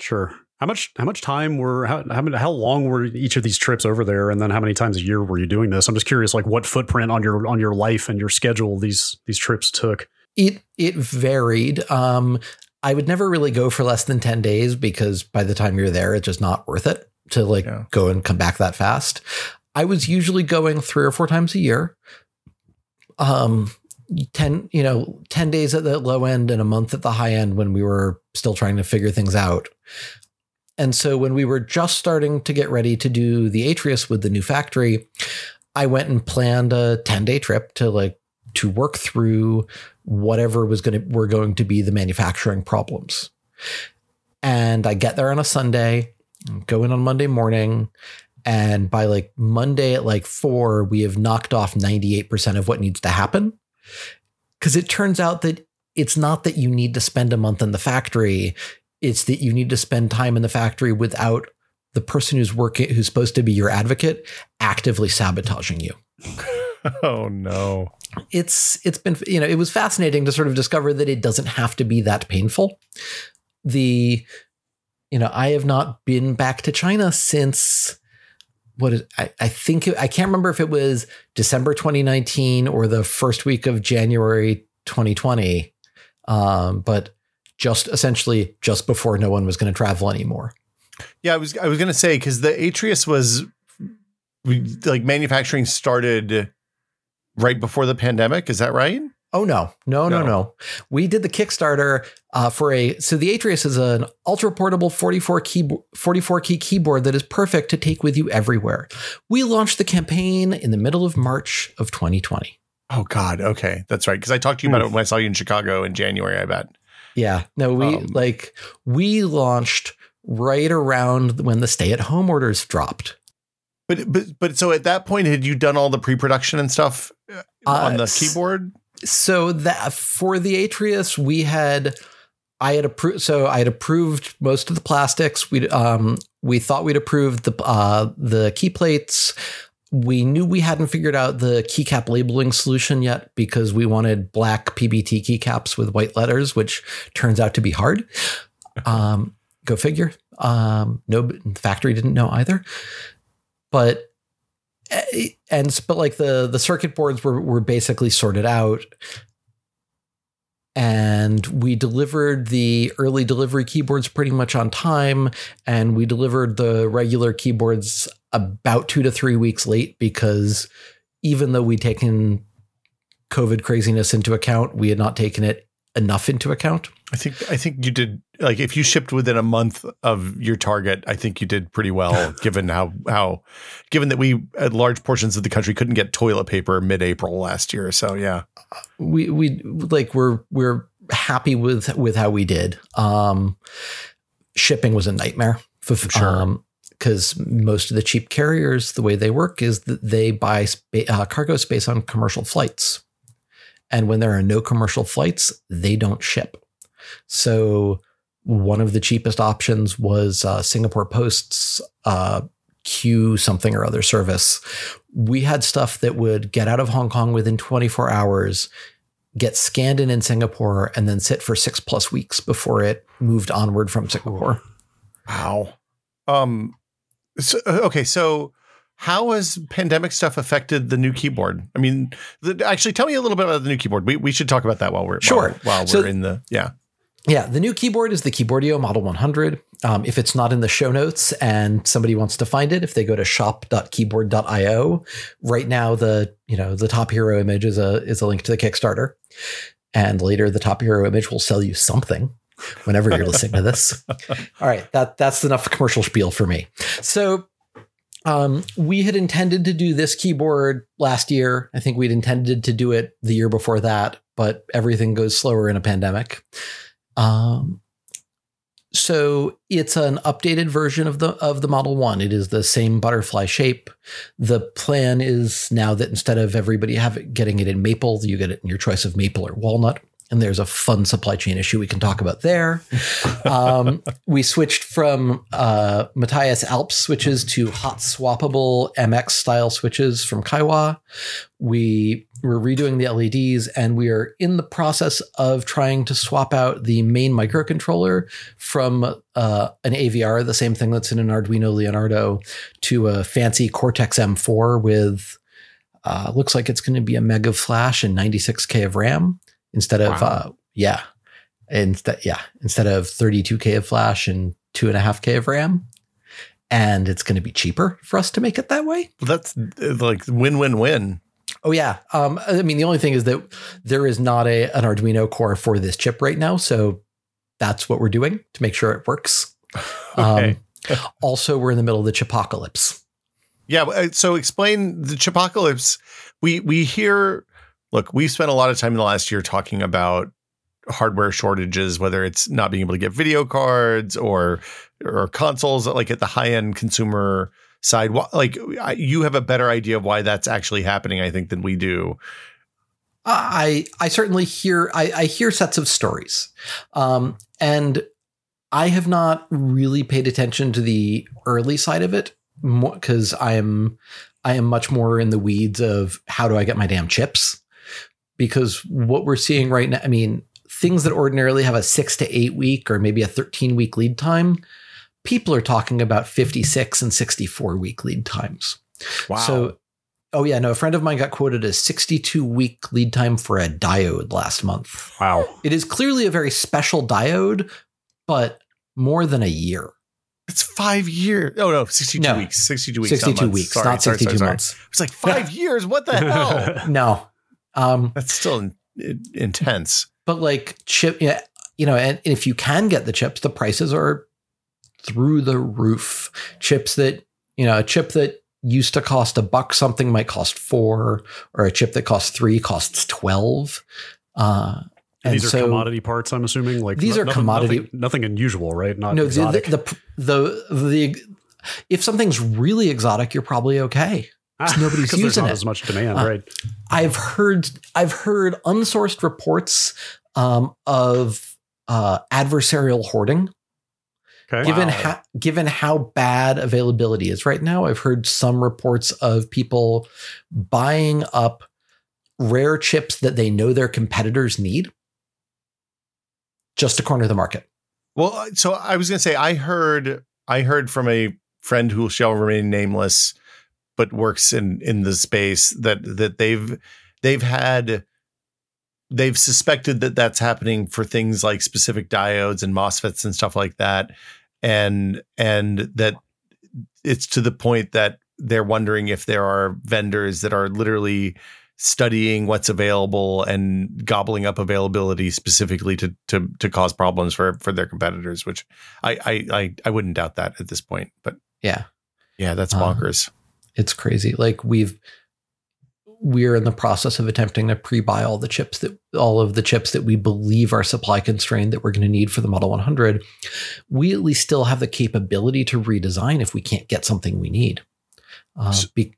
Sure. How much how much time were how how, many, how long were each of these trips over there and then how many times a year were you doing this? I'm just curious like what footprint on your on your life and your schedule these these trips took. It it varied. Um I would never really go for less than 10 days because by the time you're there it's just not worth it to like Yeah. go and come back that fast. I was usually going three or four times a year. Um 10 you know 10 days at the low end and a month at the high end when we were still trying to figure things out. And so when we were just starting to get ready to do the Atreus with the new factory, I went and planned a 10-day trip to like to work through whatever was going to were going to be the manufacturing problems. And I get there on a Sunday, go in on Monday morning, and by like Monday at like 4, we have knocked off 98% of what needs to happen. Cuz it turns out that it's not that you need to spend a month in the factory, it's that you need to spend time in the factory without the person who's working who's supposed to be your advocate actively sabotaging you Oh no. it's it's been you know it was fascinating to sort of discover that it doesn't have to be that painful the you know i have not been back to china since what is i, I think i can't remember if it was december 2019 or the first week of january 2020 um, but just essentially just before no one was going to travel anymore Yeah, I was I was gonna say because the Atreus was we, like manufacturing started right before the pandemic. Is that right? Oh no, no, no, No. no. We did the Kickstarter uh, for a so the Atreus is an ultra portable 44 key 44 key keyboard that is perfect to take with you everywhere. We launched the campaign in the middle of March of 2020. Oh God. Okay, that's right. Because I talked to you about it when I saw you in Chicago in January. I bet. Yeah, no, we Um, like we launched right around when the stay at home orders dropped. But but but so at that point, had you done all the pre production and stuff uh, on Uh, the keyboard? so that for the Atreus, we had I had approved. So I had approved most of the plastics. We um we thought we'd approved the uh the key plates. We knew we hadn't figured out the keycap labeling solution yet because we wanted black PBT keycaps with white letters, which turns out to be hard. Um, go figure. Um, no, the factory didn't know either. But and but like the the circuit boards were were basically sorted out. And we delivered the early delivery keyboards pretty much on time and we delivered the regular keyboards about 2 to 3 weeks late because even though we'd taken covid craziness into account we had not taken it enough into account. I think I think you did like if you shipped within a month of your target, I think you did pretty well given how how given that we at large portions of the country couldn't get toilet paper mid-April last year. So yeah. We we like we're we're happy with with how we did. Um shipping was a nightmare. For, Sure. Um, because most of the cheap carriers, the way they work is that they buy spa- uh, cargo space on commercial flights. And when there are no commercial flights, they don't ship. So one of the cheapest options was uh, Singapore Post's uh, Q something or other service. We had stuff that would get out of Hong Kong within 24 hours, get scanned in in Singapore, and then sit for six plus weeks before it moved onward from Singapore. Wow. Um so, okay, so how has pandemic stuff affected the new keyboard? I mean, the, actually, tell me a little bit about the new keyboard. We, we should talk about that while we're Sure. while, while So- we're in the yeah. Yeah, the new keyboard is the Keyboardio Model 100. Um, if it's not in the show notes and somebody wants to find it, if they go to shop.keyboard.io, right now the you know the top hero image is a is a link to the Kickstarter, and later the top hero image will sell you something. Whenever you're listening to this, all right, that that's enough commercial spiel for me. So. Um, we had intended to do this keyboard last year. I think we'd intended to do it the year before that, but everything goes slower in a pandemic. Um, so it's an updated version of the of the Model One. It is the same butterfly shape. The plan is now that instead of everybody have it, getting it in maple, you get it in your choice of maple or walnut. And there's a fun supply chain issue we can talk about there. Um, we switched from uh, Matias Alps switches to hot swappable MX style switches from Kaihua. We we're redoing the LEDs and we are in the process of trying to swap out the main microcontroller from uh, an AVR, the same thing that's in an Arduino Leonardo, to a fancy Cortex M4 with uh, looks like it's going to be a mega flash and 96k of RAM instead of Wow. uh, yeah, instead yeah instead of 32k of flash and two and a half k of RAM. And it's going to be cheaper for us to make it that way. That's uh, like win win win. Oh yeah. Um, I mean, the only thing is that there is not a an Arduino core for this chip right now, so that's what we're doing to make sure it works. Okay. Um, also, we're in the middle of the chipocalypse. Yeah. uh, So explain the chipocalypse. We we hear. Look, we've spent a lot of time in the last year talking about hardware shortages, whether it's not being able to get video cards or or consoles, like at the high end consumer side. Like you have a better idea of why that's actually happening, I think, than we do. I I certainly hear I, I hear sets of stories, um, and I have not really paid attention to the early side of it because I am I am much more in the weeds of how do I get my damn chips because what we're seeing right now, I mean, things that ordinarily have a six to eight week or maybe a 13 week lead time, people are talking about 56 and 64 week lead times. Wow. So, oh yeah, no, a friend of mine got quoted a 62 week lead time for a diode last month. Wow. It is clearly a very special diode, but more than a year. it's five years. Oh no, sixty-two No. weeks. Sixty-two weeks. not 62 months. weeks, Sorry, not sorry, 62 sorry, sorry. months. It's like five years. What the hell? No. Um, That's still in, in- intense. but like chip, yeah, you know, and if you can get the chips, the prices are through the roof. Chips that, you know, a chip that used to cost a buck something might cost four, or a chip that costs three costs 12. Uh, And these are commodity parts, I'm assuming. Like These no- are nothing, commodity- Nothing, nothing unusual, right? Not no, the, exotic. the, the, the, the, if something's really exotic, you're probably okay. nobody's because there's using not it. as much demand, Uh, right? I've heard I've heard unsourced reports um, of uh, adversarial hoarding. Okay. Given Wow. how given how bad availability is right now, I've heard some reports of people buying up rare chips that they know their competitors need just to corner the market. Well, uh, so I was going to say I heard I heard from a friend who shall remain nameless, but works in in the space that that they've they've had they've suspected that that's happening for things like specific diodes and MOSFETs and stuff like that, and and that it's to the point that they're wondering if there are vendors that are literally studying what's available and gobbling up availability specifically to to to cause problems for for their competitors. Which I I I, I wouldn't doubt that at this point. But Yeah. yeah, that's Um, bonkers. It's crazy. Like we've we're in the process of attempting to pre-buy all the chips that all of the chips that we believe are supply constrained that we're going to need for the Model 100. We at least still have the capability to redesign if we can't get something we need. Uh, So- be,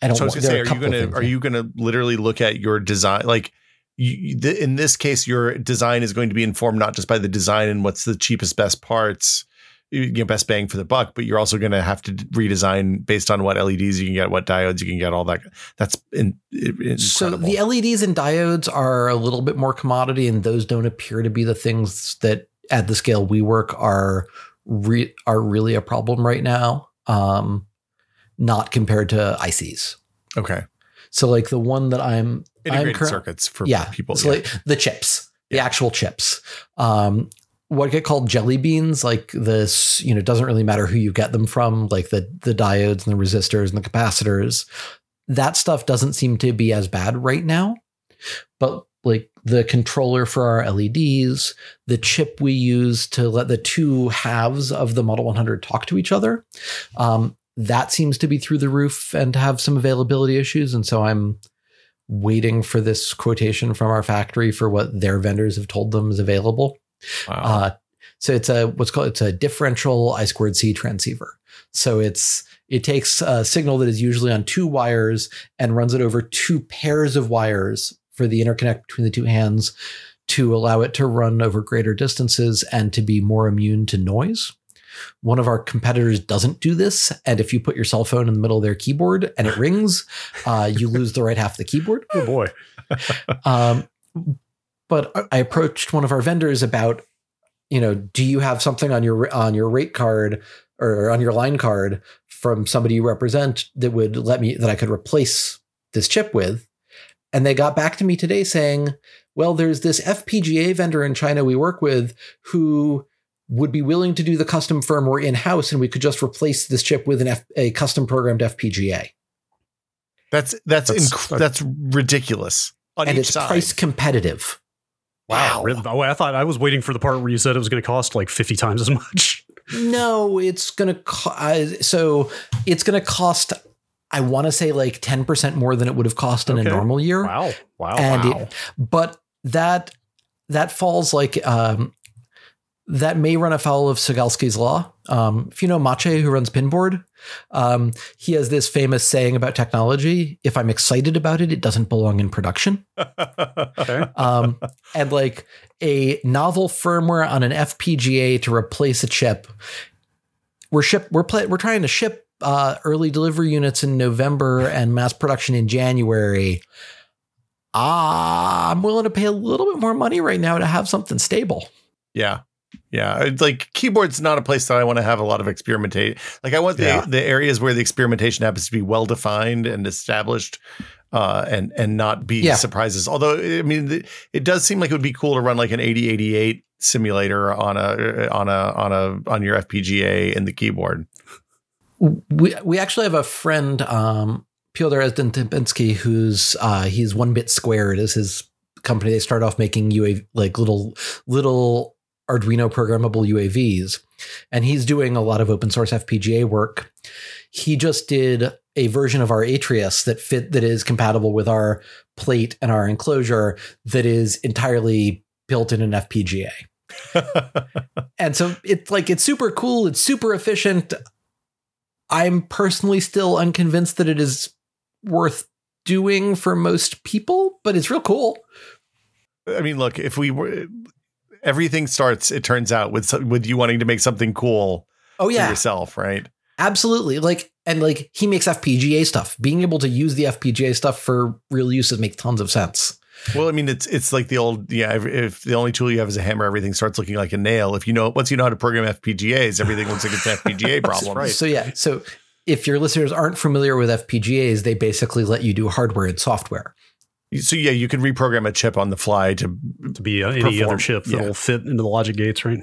I don't. so I was gonna say, are you gonna are yeah. you gonna literally look at your design like? You, you- th- in this case, your design is going to be informed not just by the design and what's the cheapest, best parts, you know, best bang for the buck, but you're also going to have to redesign based on what LEDs you can get, what diodes you can get, all that. That's in, in, So incredible. the LEDs and diodes are a little bit more commodity, and those don't appear to be the things that, at the scale we work, are re- are really a problem right now. Um, not compared to ICs. okay, So like the one that I'm I'm integrated circuits for yeah, people. So yeah. like the chips, the actual chips. Um, what get called jelly beans, like this, you know, it doesn't really matter who you get them from, like the the diodes and the resistors and the capacitors. That stuff doesn't seem to be as bad right now. But like the controller for our LEDs, the chip we use to let the two halves of the Model 100 talk to each other, um, that seems to be through the roof and to have some availability issues. And so I'm waiting for this quotation from our factory for what their vendors have told them is available. Wow. Uh, so it's a what's called it's a differential I squared C transceiver. So it's it takes a signal that is usually on two wires and runs it over two pairs of wires for the interconnect between the two hands to allow it to run over greater distances and to be more immune to noise. One of our competitors doesn't do this, and if you put your cell phone in the middle of their keyboard and it rings, uh, you lose the right half of the keyboard. Oh boy. Um, but uh, I approached one of our vendors about, you know, do you have something on your on your rate card or on your line card from somebody you represent that would let me that I could replace this chip with? And they got back to me today saying, well, there's this FPGA vendor in China we work with who would be willing to do the custom firmware in house, and we could just replace this chip with an F, a custom programmed FPGA, that's that's That's- inc- that's ridiculous on and each it's side. price competitive. Wow. Really? Oh, I thought I was waiting for the part where you said it was going to cost like 50 times as much. No, it's gonna co- uh, so it's gonna cost. I want to say like ten percent more than it would have cost in Okay. a normal year, Wow. Wow. and wow. it, but that that falls like um, that may run afoul of Ceglowski's law. Um, if you know Maciej, who runs Pinboard, um, he has this famous saying about technology: "If I'm excited about it, it doesn't belong in production." okay. um, and like a novel firmware on an FPGA to replace a chip. We're ship we're pla- we're trying to ship uh, early delivery units in November and mass production in January. Ah, I'm willing to pay a little bit more money right now to have something stable. Yeah. Yeah. It's like keyboard's not a place that I want to have a lot of experimentation. Like I want the, Yeah. the areas where the experimentation happens to be well defined and established uh, and and not be Yeah. surprises. Although I mean it, does seem like it would be cool to run like an 8088 simulator on a on a on a on your FPGA in the keyboard. We we actually have a friend, um, Piotr Esden-Tempski, who's uh, he's One Bit Squared is his company. They start off making UAV like little little Arduino programmable UAVs, and he's doing a lot of open source FPGA work. He just did a version of our Atreus that fit that is compatible with our plate and our enclosure that is entirely built in an FPGA. And so it's like it's super cool, it's super efficient. I'm personally still unconvinced that it is worth doing for most people, but it's real cool. I mean, look, if we were everything starts, it turns out with with you wanting to make something cool Oh for yeah, yourself, right? absolutely. Like and like he makes FPGA stuff. Being able to use the FPGA stuff for real uses makes tons of sense. Well, I mean, it's it's like the old yeah. If, if the only tool you have is a hammer, everything starts looking like a nail. If you know once you know how to program FPGAs, everything looks like it's an FPGA problem. right. So yeah, so if your listeners aren't familiar with FPGAs, they basically let you do hardware and software. So yeah, you can reprogram a chip on the fly to to be uh, any Perform- other chip that yeah. will fit into the logic gates, right?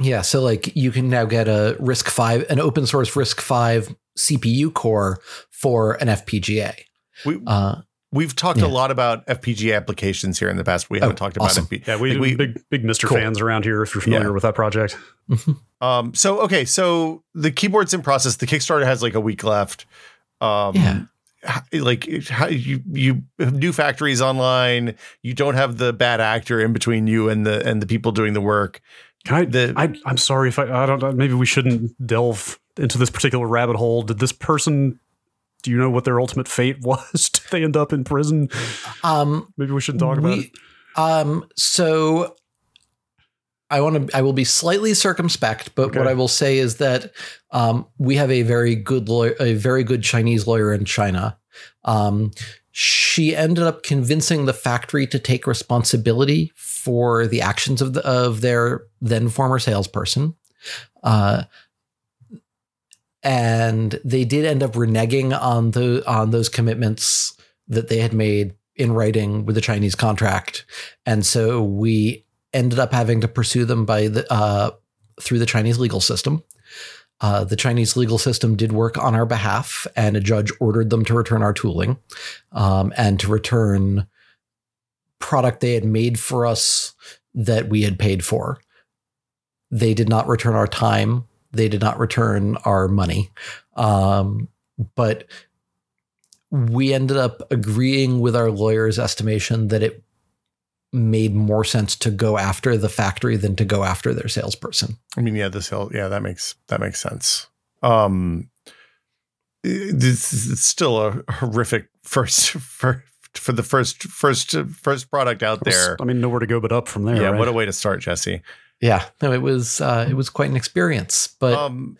Yeah, so like you can now get a RISC-V, an open source RISC-V CPU core for an FPGA. we Uh, we've talked Yeah. a lot about FPGA applications here in the past. We haven't Oh, talked about awesome. FPG. Yeah, we, Like, we- big big MiSTer Cool. fans around here. If you're familiar Yeah. with that project, Um, so okay, so the keyboard's in process. The Kickstarter has like a week left. Um, Yeah. H- like how you you have new factories online. You don't have the bad actor in between you and the and the people doing the work. can I, The- I I'm sorry if I I don't know. Maybe we shouldn't delve into this particular rabbit hole. Did this person? Do you know what their ultimate fate was? Did they end up in prison? Um, Maybe we shouldn't talk about it. Um, so I want to, I will be slightly circumspect, but what I will say is that um, we have a very good lawyer, a very good Chinese lawyer in China. Um, she ended up convincing the factory to take responsibility for the actions of the, of their then former salesperson. Uh, and they did end up reneging on the on those commitments that they had made in writing with the Chinese contract, and so we ended up having to pursue them by the uh, through the Chinese legal system. Uh, the Chinese legal system did work on our behalf, and a judge ordered them to return our tooling um, and to return product they had made for us that we had paid for. They did not return our time. They did not return our money. Um, but we ended up agreeing with our lawyer's estimation that it made more sense to go after the factory than to go after their salesperson. I mean, yeah, this hill, yeah, that makes that makes sense. Um, this is it's still a horrific first for for the first first first product out there. I mean, nowhere to go but up from there. Yeah, right? what a way to start, Jesse. Yeah, no, it was uh, it was quite an experience. But um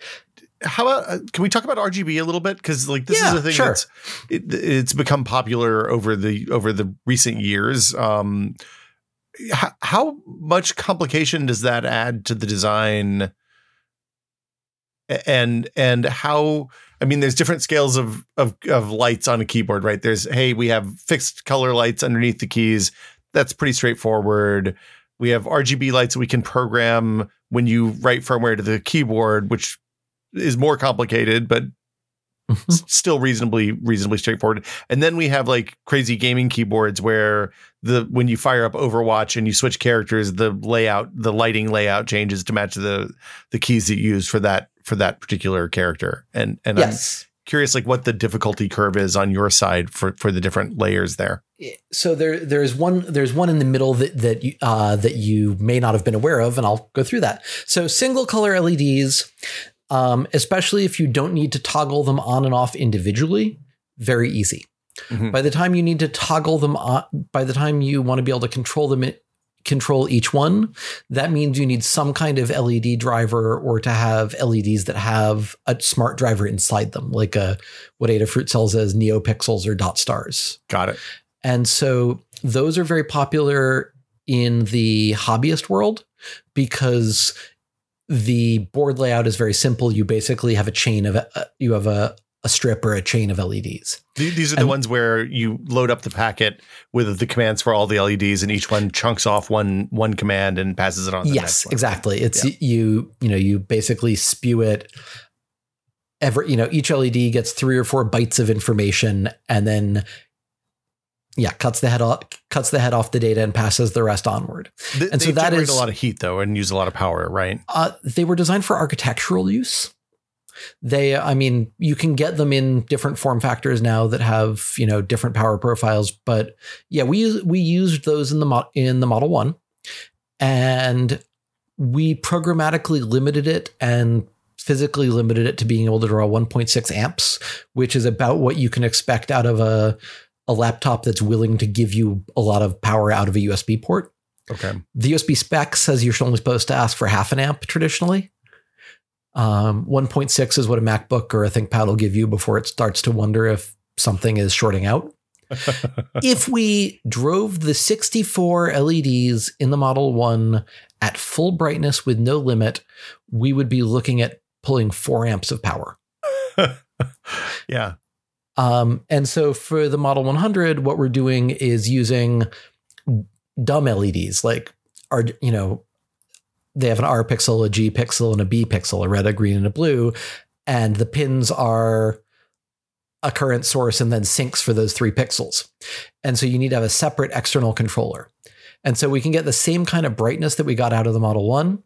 how about uh, can we talk about RGB a little bit because like this Yeah, is a thing sure. that's it, it's become popular over the over the recent years. Um, how, how much complication does that add to the design? And and how I mean, there's different scales of of of lights on a keyboard, right? There's hey, we have fixed color lights underneath the keys. That's pretty straightforward. We have RGB lights that we can program when you write firmware to the keyboard, which is more complicated, but s- still reasonably reasonably straightforward. And then we have like crazy gaming keyboards where the when you fire up Overwatch and you switch characters, the layout, the lighting layout changes to match the the keys that you use for that for that particular character. And and yes, I'm curious like what the difficulty curve is on your side for for the different layers there. so there there's one there's one in the middle that that you uh, that you may not have been aware of, and I'll go through that. So single color LEDs, um, especially if you don't need to toggle them on and off individually, very easy. Mhm. By the time you need to toggle them on, by the time you want to be able to control them, control each one, that means you need some kind of LED driver or to have LEDs that have a smart driver inside them, like a what Adafruit sells as NeoPixels or DotStars. Got it. And so those are very popular in the hobbyist world because the board layout is very simple. You basically have a chain of uh, you have a, a strip or a chain of LEDs. These are the And- ones where you load up the packet with the commands for all the LEDs, and each one chunks off one one command and passes it on. To the yes, exactly. It's you you know you basically spew it. Every you know each LED gets three or four bytes of information and then. Yeah, cuts the head off, cuts the head off the data and passes the rest onward. And so they that a lot of heat though, and use a lot of power, right? Uh, they were designed for architectural use. They, I mean, you can get them in different form factors now that have you know different power profiles. But yeah, we use- we used those in the mo- in the Model One, and we programmatically limited it and physically limited it to being able to draw 1.6 amps, which is about what you can expect out of a a laptop that's willing to give you a lot of power out of a USB port Okay. the USB spec says you're only supposed to ask for half an amp traditionally. Um, 1.6 is what a MacBook or a ThinkPad will give you before it starts to wonder if something is shorting out. if we drove the 64 LEDs in the Model 1 at full brightness with no limit, we would be looking at pulling four amps of power. yeah. Um, and so for the Model 100, what we're doing is using dumb LEDs, like are you know they have an R pixel, a G pixel, and a B pixel, a red, a green, and a blue, and the pins are a current source and then sinks for those three pixels. And so you need to have a separate external controller. And so we can get the same kind of brightness that we got out of the Model 1,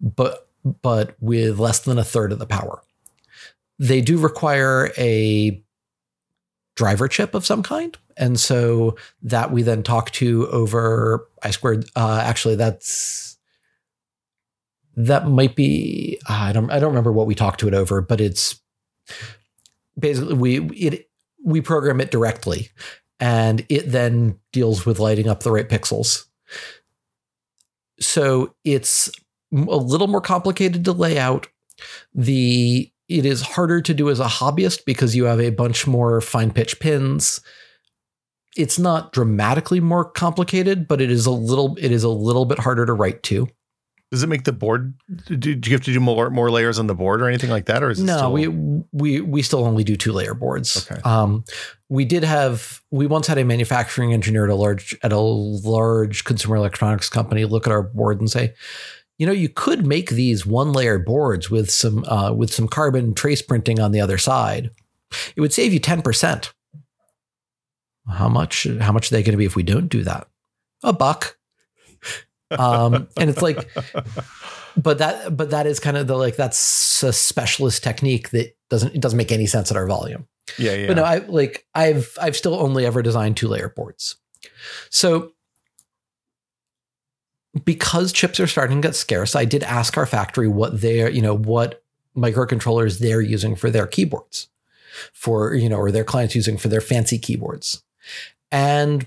but but with less than a third of the power. They do require a driver chip of some kind. And so that we then talk to over I squared. Uh, actually, that's that might be I don't I don't remember what we talked to it over, but it's basically we it we program it directly, and it then deals with lighting up the right pixels. So it's a little more complicated to lay out. The it is harder to do as a hobbyist because you have a bunch more fine pitch pins. It's not dramatically more complicated, but it is a little it is a little bit harder to write to. Does it make the board? Do you have to do more more layers on the board or anything like that, or is it no? still, we we we still only do two layer boards. Okay. Um, we did have we once had a manufacturing engineer at a large at a large consumer electronics company look at our board and say, you know, you could make these one layer boards with some uh, with some carbon trace printing on the other side. It would save you ten percent. How much? How much are they going to be if we don't do that? A buck. Um, and it's like, but that but that is kind of the like that's a specialist technique that doesn't it doesn't make any sense at our volume. yeah, yeah. But no, I like I've I've still only ever designed two layer boards. So because chips are starting to get scarce, I did ask our factory what their, you know, what microcontrollers they're using for their keyboards. For, you know, or their clients using for their fancy keyboards. And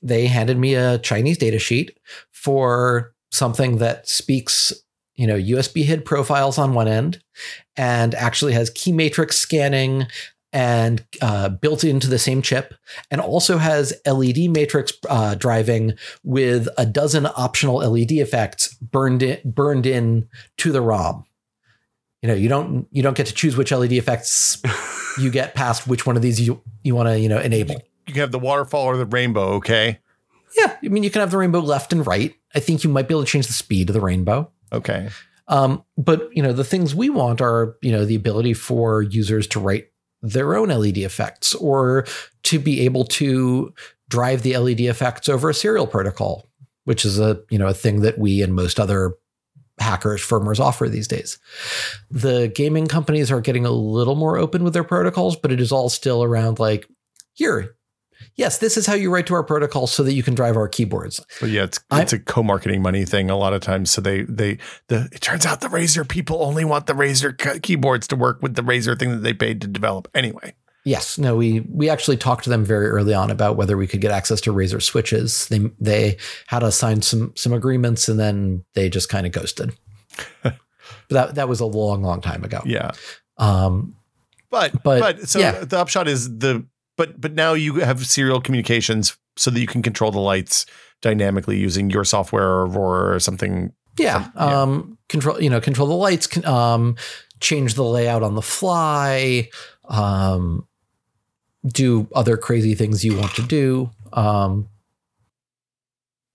they handed me a Chinese data sheet for something that speaks, you know, USB HID profiles on one end and actually has key matrix scanning and uh, built into the same chip, and also has LED matrix uh, driving with a dozen optional LED effects burned in, burned in to the ROM. You know, you don't you don't get to choose which LED effects you get past which one of these you you want to you know enable. you can have the waterfall or the rainbow. Okay. Yeah, I mean you can have the rainbow left and right. I think you might be able to change the speed of the rainbow. Okay. Um, but you know, the things we want are, you know, the ability for users to write their own LED effects or to be able to drive the LED effects over a serial protocol, which is a, you know, a thing that we and most other hackers firmwares offer these days. The gaming companies are getting a little more open with their protocols, but it is all still around like, here, yes, this is how you write to our protocol so that you can drive our keyboards. But yeah, it's I- it's a co-marketing money thing a lot of times. So they they the it turns out the Razer people only want the Razer keyboards to work with the Razer thing that they paid to develop. Anyway, Yes, no, we we actually talked to them very early on about whether we could get access to Razer switches. They they had us sign some some agreements and then they just kind of ghosted. but that that was a long, long time ago. yeah. Um, But But, but, so yeah. the upshot is the but but now you have serial communications so that you can control the lights dynamically using your software or, or something. yeah, Yeah. um, control you know control the lights, can, um, change the layout on the fly, um, do other crazy things you want to do. Um,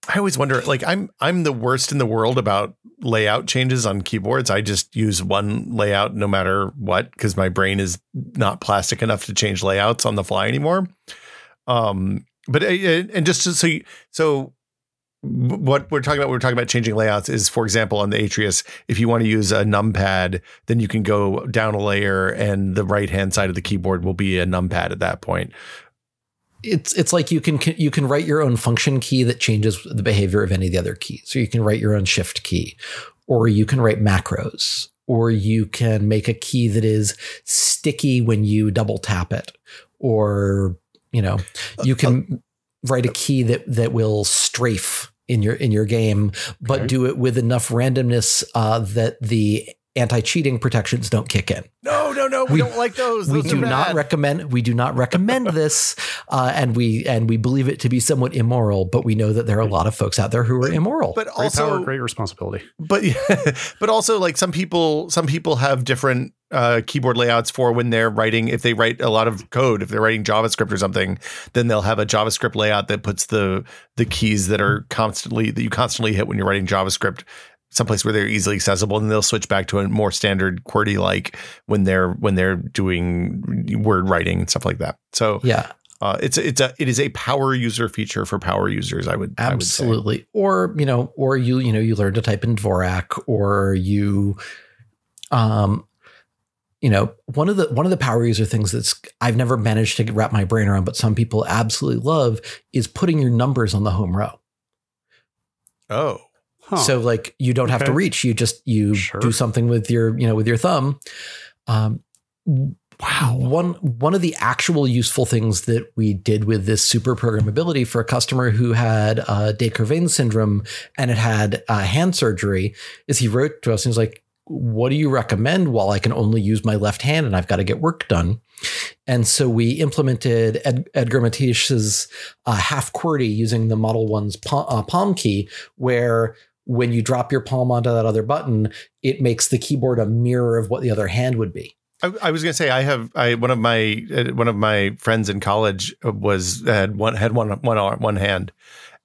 I always wonder like I'm I'm the worst in the world about layout changes on keyboards. I just use one layout no matter what because my brain is not plastic enough to change layouts on the fly anymore. Um but uh, and just so you, so what we're talking about, we're talking about changing layouts is, for example, on the Atreus, if you want to use a numpad, then you can go down a layer and the right hand side of the keyboard will be a numpad at that point. It's it's like you can you can write your own function key that changes the behavior of any of the other keys. So you can write your own shift key, or you can write macros, or you can make a key that is sticky when you double tap it, or you know you can write a key that that will strafe in your in your game, but Okay. do it with enough randomness uh, that the anti-cheating protections don't kick in No, no, no, we, We- don't like those. we Those do are not recommend we do not recommend this uh, and we and we believe it to be somewhat immoral but we know that there are a lot of folks out there who are immoral but Great also power, great responsibility. but but also like some people some people have different uh, keyboard layouts for when they're writing if they write a lot of code if they're writing javascript or something then they'll have a javascript layout that puts the the keys that are constantly that you constantly hit when you're writing javascript someplace where they're easily accessible and they'll switch back to a more standard QWERTY like when they're when they're doing word writing and stuff like that. So Yeah, uh, it's it's a it is a power user feature for power users. I would I would absolutely. Or you know, or you you know you learn to type in Dvorak, or you, um, you know, one of the one of the power user things that's I've never managed to wrap my brain around, but some people absolutely love is putting your numbers on the home row. Oh, Huh. So like you don't have to reach. You just you Sure. do something with your you know with your thumb. Um, wow. One one of the actual useful things that we did with this super programmability for a customer who had uh, Descartes syndrome and it had uh, hand surgery is he wrote to us and he's like, "What do you recommend while I can only use my left hand and I've got to get work done?" And so we implemented Ed, Edgar Matias's uh, half QWERTY using the Model One's palm, uh, palm key, where when you drop your palm onto that other button, it makes the keyboard a mirror of what the other hand would be. I, I was gonna say I have I one of my uh, one of my friends in college was had one had one one arm, one hand,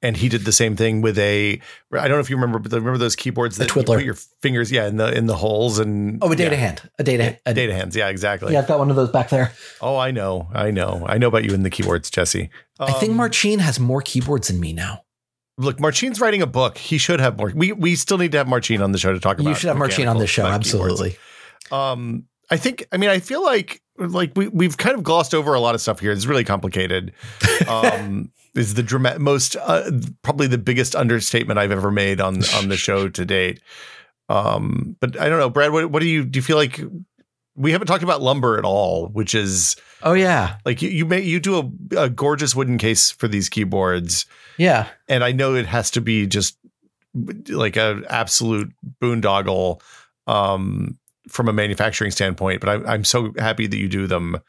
and he did the same thing with a I don't know if you remember but remember those keyboards that you put your fingers yeah in the in the holes and Oh, a data yeah, hand, a data, a, data hands yeah exactly Yeah, I've got one of those back there. oh I know I know I know about you in the keyboards Jesse I think Um, Marcin has more keyboards than me now. Look Marcin's writing a book he should have more we we still need to have Marcin on the show to talk about You should have Marcin on this show, absolutely. Um, I think. I mean, I feel like like we we've kind of glossed over a lot of stuff here. It's really complicated. Um, is the dramatic most uh, probably the biggest understatement I've ever made on on the show to date. Um, but I don't know, Brad. What, what do you do? You feel like we haven't talked about lumber at all, which is Oh yeah, like you you may you do a, a gorgeous wooden case for these keyboards, yeah. and I know it has to be just like a absolute boondoggle um, from a manufacturing standpoint. But I, I'm so happy that you do them.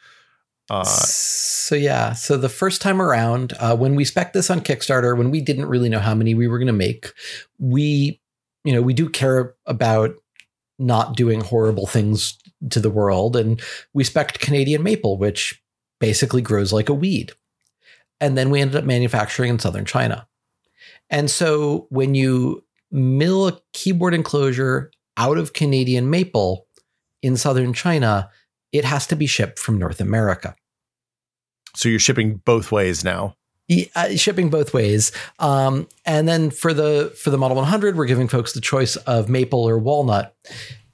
Uh, so yeah, so the first time around, uh, when we spec this on Kickstarter, when we didn't really know how many we were going to make, we, you know, we do care about not doing horrible things to the world, and we spec'd Canadian maple, which basically grows like a weed, and then we ended up manufacturing in southern China, and so when you mill a keyboard enclosure out of Canadian maple in southern China, it has to be shipped from North America. so you're shipping both ways now. Yeah, uh, shipping both ways. Um, and then for the for the Model 100, we're giving folks the choice of maple or walnut.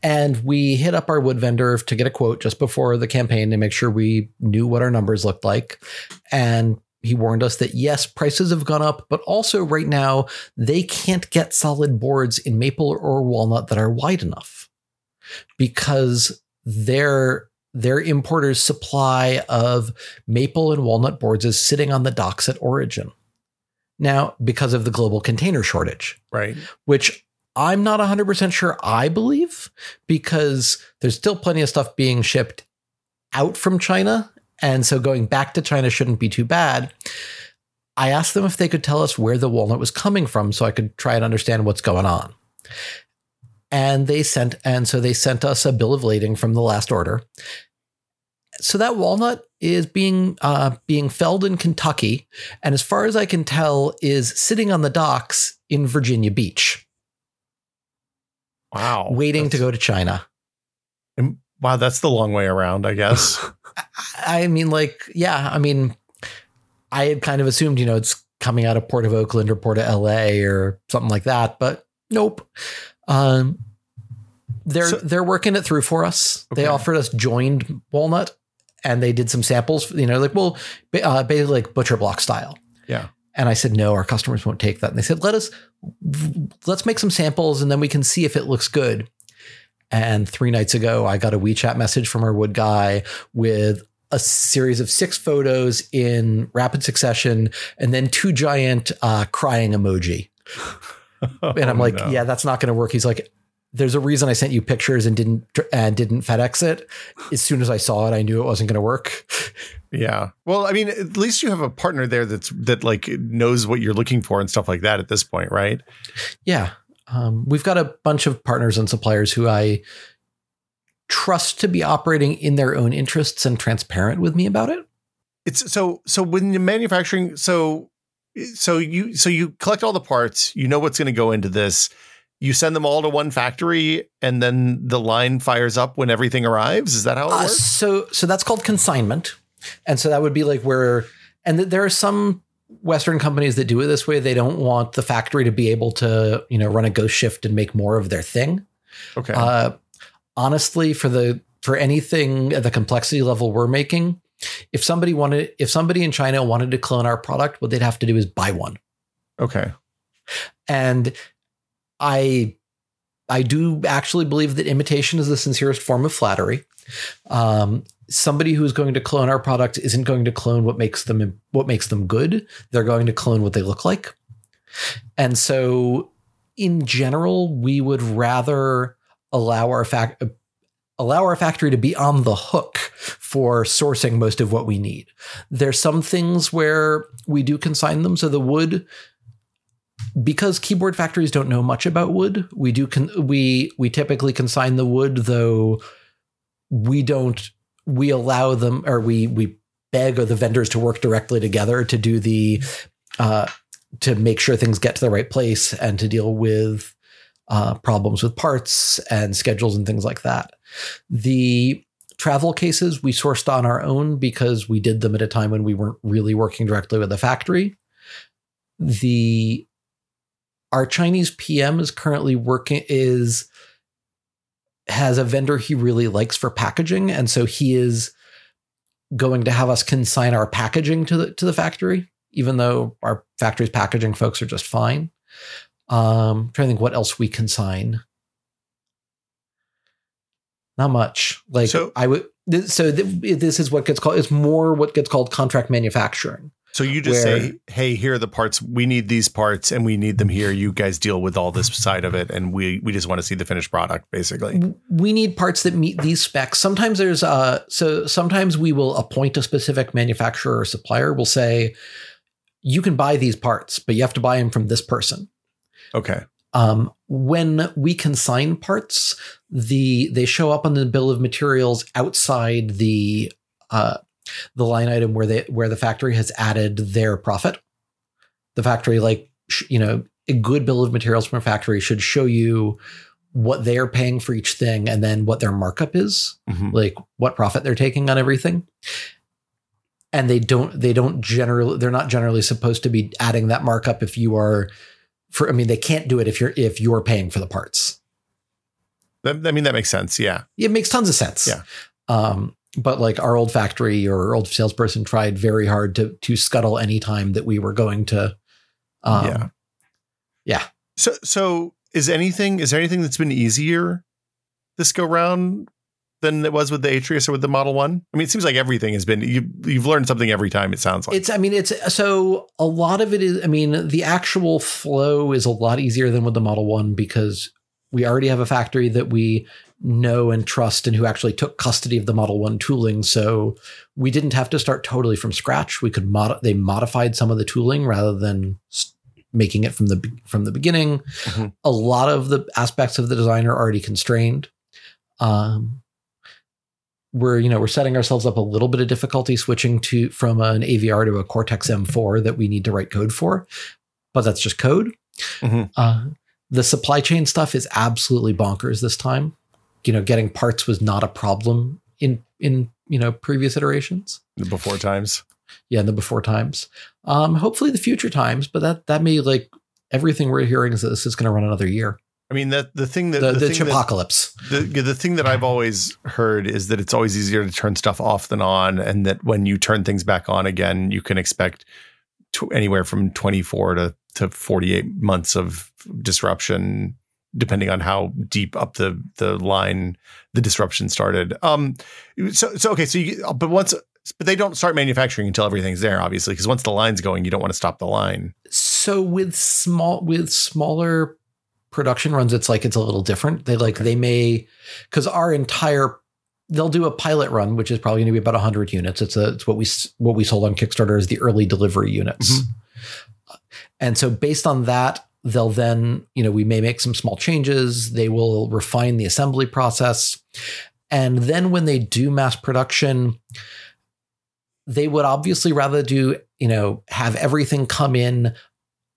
And we hit up our wood vendor to get a quote just before the campaign to make sure we knew what our numbers looked like. And he warned us that yes, prices have gone up, but also right now they can't get solid boards in maple or walnut that are wide enough because their their importer's supply of maple and walnut boards is sitting on the docks at origin. Now, because of the global container shortage, Right. which I'm not 100% sure I believe, because there's still plenty of stuff being shipped out from China. And so going back to China shouldn't be too bad. I asked them if they could tell us where the walnut was coming from so I could try and understand what's going on. And they sent, and so they sent us a bill of lading from the last order. So that walnut is being uh, being felled in Kentucky, and as far as I can tell, is sitting on the docks in Virginia Beach, Wow. waiting to go to China. Wow, that's the long way around, I guess. I mean, like, yeah, I mean, I had kind of assumed, you know, it's coming out of Port of Oakland or Port of LA or something like that, but nope. Um, they're So- they're working it through for us. They offered us joined walnut, and they did some samples. You know, like well, uh, basically like butcher block style. Yeah. And I said, no, our customers won't take that. And they said, let us let's make some samples, and then we can see if it looks good. And three nights ago, I got a WeChat message from our wood guy with a series of six photos in rapid succession, and then two giant uh, crying emoji. And I'm Oh, like, no. yeah, that's not going to work. He's like, there's a reason I sent you pictures and didn't and didn't FedEx it. As soon as I saw it, I knew it wasn't going to work. Yeah. Well, I mean, at least you have a partner there that's that like knows what you're looking for and stuff like that at this point, right? Yeah. Um, we've got a bunch of partners and suppliers who I trust to be operating in their own interests and transparent with me about it. It's so so when you're manufacturing, so so you so you collect all the parts, you know what's going to go into this, you send them all to one factory and then the line fires up when everything arrives. Is that how it Uh, works? so so that's called consignment, and so that would be like where and th- there are some Western companies that do it this way. They don't want the factory to be able to you know run a ghost shift and make more of their thing. Okay. Uh, honestly, for the for anything at the complexity level we're making, if somebody wanted, if somebody in China wanted to clone our product, what they'd have to do is buy one. okay. And I, I do actually believe that imitation is the sincerest form of flattery. Um, somebody who is going to clone our product isn't going to clone what makes them what makes them good. They're going to clone what they look like. And so, in general, we would rather allow our fact allow our factory to be on the hook for sourcing most of what we need. There's some things where we do consign them. So the wood, because keyboard factories don't know much about wood, we do con- we we typically consign the wood, though we don't. We allow them, or we we beg the vendors to work directly together to do the uh, to make sure things get to the right place and to deal with uh, problems with parts and schedules and things like that. The travel cases we sourced on our own because we did them at a time when we weren't really working directly with the factory. The our Chinese PM is currently working is has a vendor he really likes for packaging, and so he is going to have us consign our packaging to the to the factory, even though our factory's packaging folks are just fine. Um, trying to think what else we consign. Not much. Like So- I would. So th- this is what gets called. It's more what gets called contract manufacturing. So you just where- say, "Hey, here are the parts. We need these parts, and we need them here. You guys deal with all this side of it, and we we just want to see the finished product, basically." we need parts that meet these specs. Sometimes there's uh so sometimes we will appoint a specific manufacturer or supplier. We'll say you can buy these parts, but you have to buy them from this person. Okay. Um, when we consign parts, the they show up on the bill of materials outside the uh, the line item where they where the factory has added their profit. The factory, like sh- you know, a good bill of materials from a factory should show you what they are paying for each thing and then what their markup is, Mhm. like what profit they're taking on everything. And they don't they don't generally they're not generally supposed to be adding that markup if you are for I mean they can't do it if you're if you're paying for the parts. I mean, that makes sense. Yeah. It makes tons of sense. Yeah. Um, but like our old factory or our old salesperson tried very hard to to scuttle any time that we were going to. Um, Yeah. yeah. So, so is anything? Is there anything that's been easier this go round than it was with the Atreus or with the Model One? I mean, it seems like everything has been. You you've learned something every time. It sounds like. It's, I mean, it's so a lot of it is, I mean, the actual flow is a lot easier than with the Model 1 because we already have a factory that we know and trust and who actually took custody of the Model 1 tooling. So we didn't have to start totally from scratch. We could mod, they modified some of the tooling rather than making it from the, from the beginning. Mhm. A lot of the aspects of the design are already constrained. Um, we're you know we're setting ourselves up a little bit of difficulty switching to from an AVR to a Cortex M4 that we need to write code for, but that's just code. Mhm. Uh, the supply chain stuff is absolutely bonkers this time. You know, getting parts was not a problem in in you know previous iterations. the before times. Yeah, in the before times. Um, hopefully the future times, but that that may like everything we're hearing is that this is going to run another year. I mean, that the thing that The, the, thing that- apocalypse. the the thing that I've always heard is that it's always easier to turn stuff off than on, and that when you turn things back on again, you can expect tw- anywhere from twenty four to to forty eight months of disruption, depending on how deep up the the line the disruption started. Um, so so okay, so you but once. But they don't start manufacturing until everything's there, obviously, because once the line's going, you don't want to stop the line. so with small with smaller production runs it's like it's a little different they like they may because our entire they'll do a pilot run which is probably going to be about 100 units it's a it's what we what we sold on kickstarter as the early delivery units and so based on that they'll then you know we may make some small changes they will refine the assembly process and then when they do mass production they would obviously rather do you know have everything come in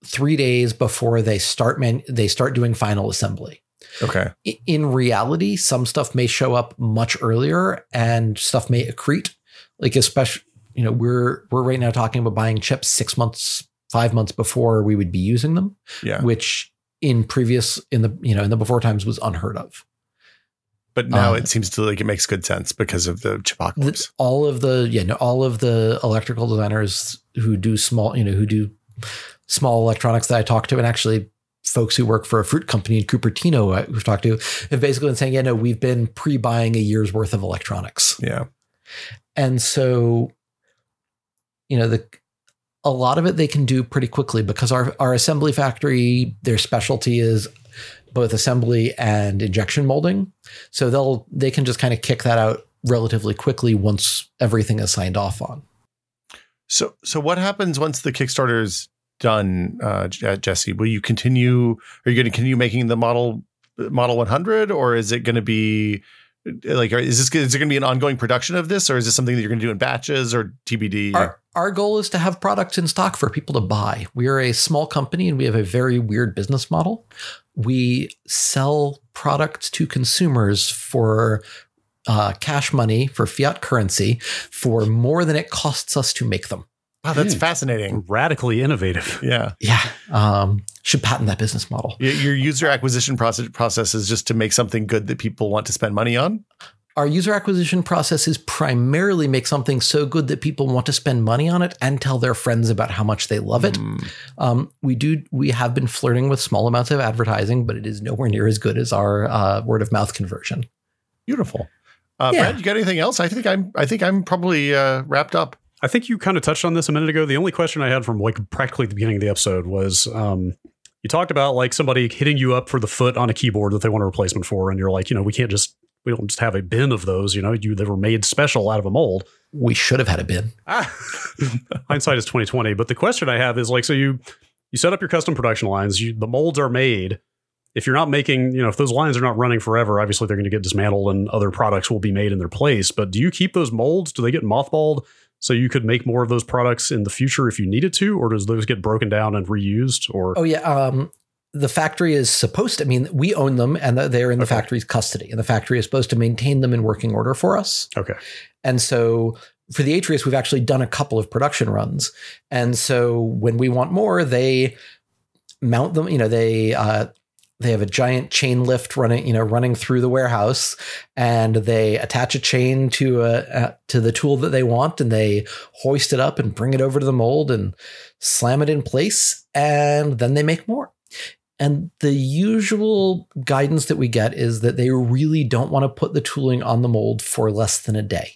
three days before they start man- they start doing final assembly. Okay. In reality, some stuff may show up much earlier, and stuff may accrete. Like especially, you know, we're we're right now talking about buying chips six months, five months before we would be using them, Yeah. which in previous in the you know in the before times was unheard of. But now Uh, it seems to like it makes good sense because of the chipocalypse. all of the yeah no, all of the electrical designers who do small you know who do small electronics that I talk to and actually folks who work for a fruit company in Cupertino I- we've talked to have basically been saying yeah no we've been pre-buying a year's worth of electronics yeah. and so you know the a lot of it they can do pretty quickly because our our assembly factory their specialty is both assembly and injection molding so they'll they can just kind of kick that out relatively quickly once everything is signed off on So so what happens once the Kickstarter is done, uh, Jesse? Will you continue? Are you going to continue making the model Model 100, or is it going to be like is this is it going to be an ongoing production of this, or is this something that you're going to do in batches or TBD? Our, our goal is to have products in stock for people to buy. We are a small company and we have a very weird business model. We sell products to consumers for uh, cash money, for fiat currency, for more than it costs us to make them. wow, that's Hmm. fascinating. Radically innovative. Yeah, Yeah. Um, should patent that business model. Your user acquisition process process is just to make something good that people want to spend money on. Our user acquisition process is primarily make something so good that people want to spend money on it and tell their friends about how much they love it. Mm. Um, we do. We have been flirting with small amounts of advertising, but it is nowhere near as good as our uh, word of mouth conversion. Beautiful. Uh, Yeah. Brad, you got anything else? I think I'm. I think I'm probably uh, wrapped up. I think you kind of touched on this a minute ago. The only question I had from like practically the beginning of the episode was um, you talked about like somebody hitting you up for the foot on a keyboard that they want a replacement for, and you're like, you know, we can't just we don't just have a bin of those. You know, you they were made special out of a mold. We should have had a bin. Ah. Hindsight is twenty twenty. But the question I have is like, so you you set up your custom production lines. You, the molds are made. If you're not making, you know, if those lines are not running forever, obviously they're going to get dismantled and other products will be made in their place. But do you keep those molds? Do they get mothballed so you could make more of those products in the future if you needed to, or does those get broken down and reused? Or Oh yeah. Um, the factory is supposed to. I mean, we own them, and they're in the Okay. factory's custody, and the factory is supposed to maintain them in working order for us. okay, And so for the Atreus, we've actually done a couple of production runs. And so when we want more, they mount them, you know, they uh they have a giant chain lift running, you know, running through the warehouse, and they attach a chain to a, uh, to the tool that they want, and they hoist it up and bring it over to the mold and slam it in place, and then they make more. And the usual guidance that we get is that they really don't want to put the tooling on the mold for less than a day.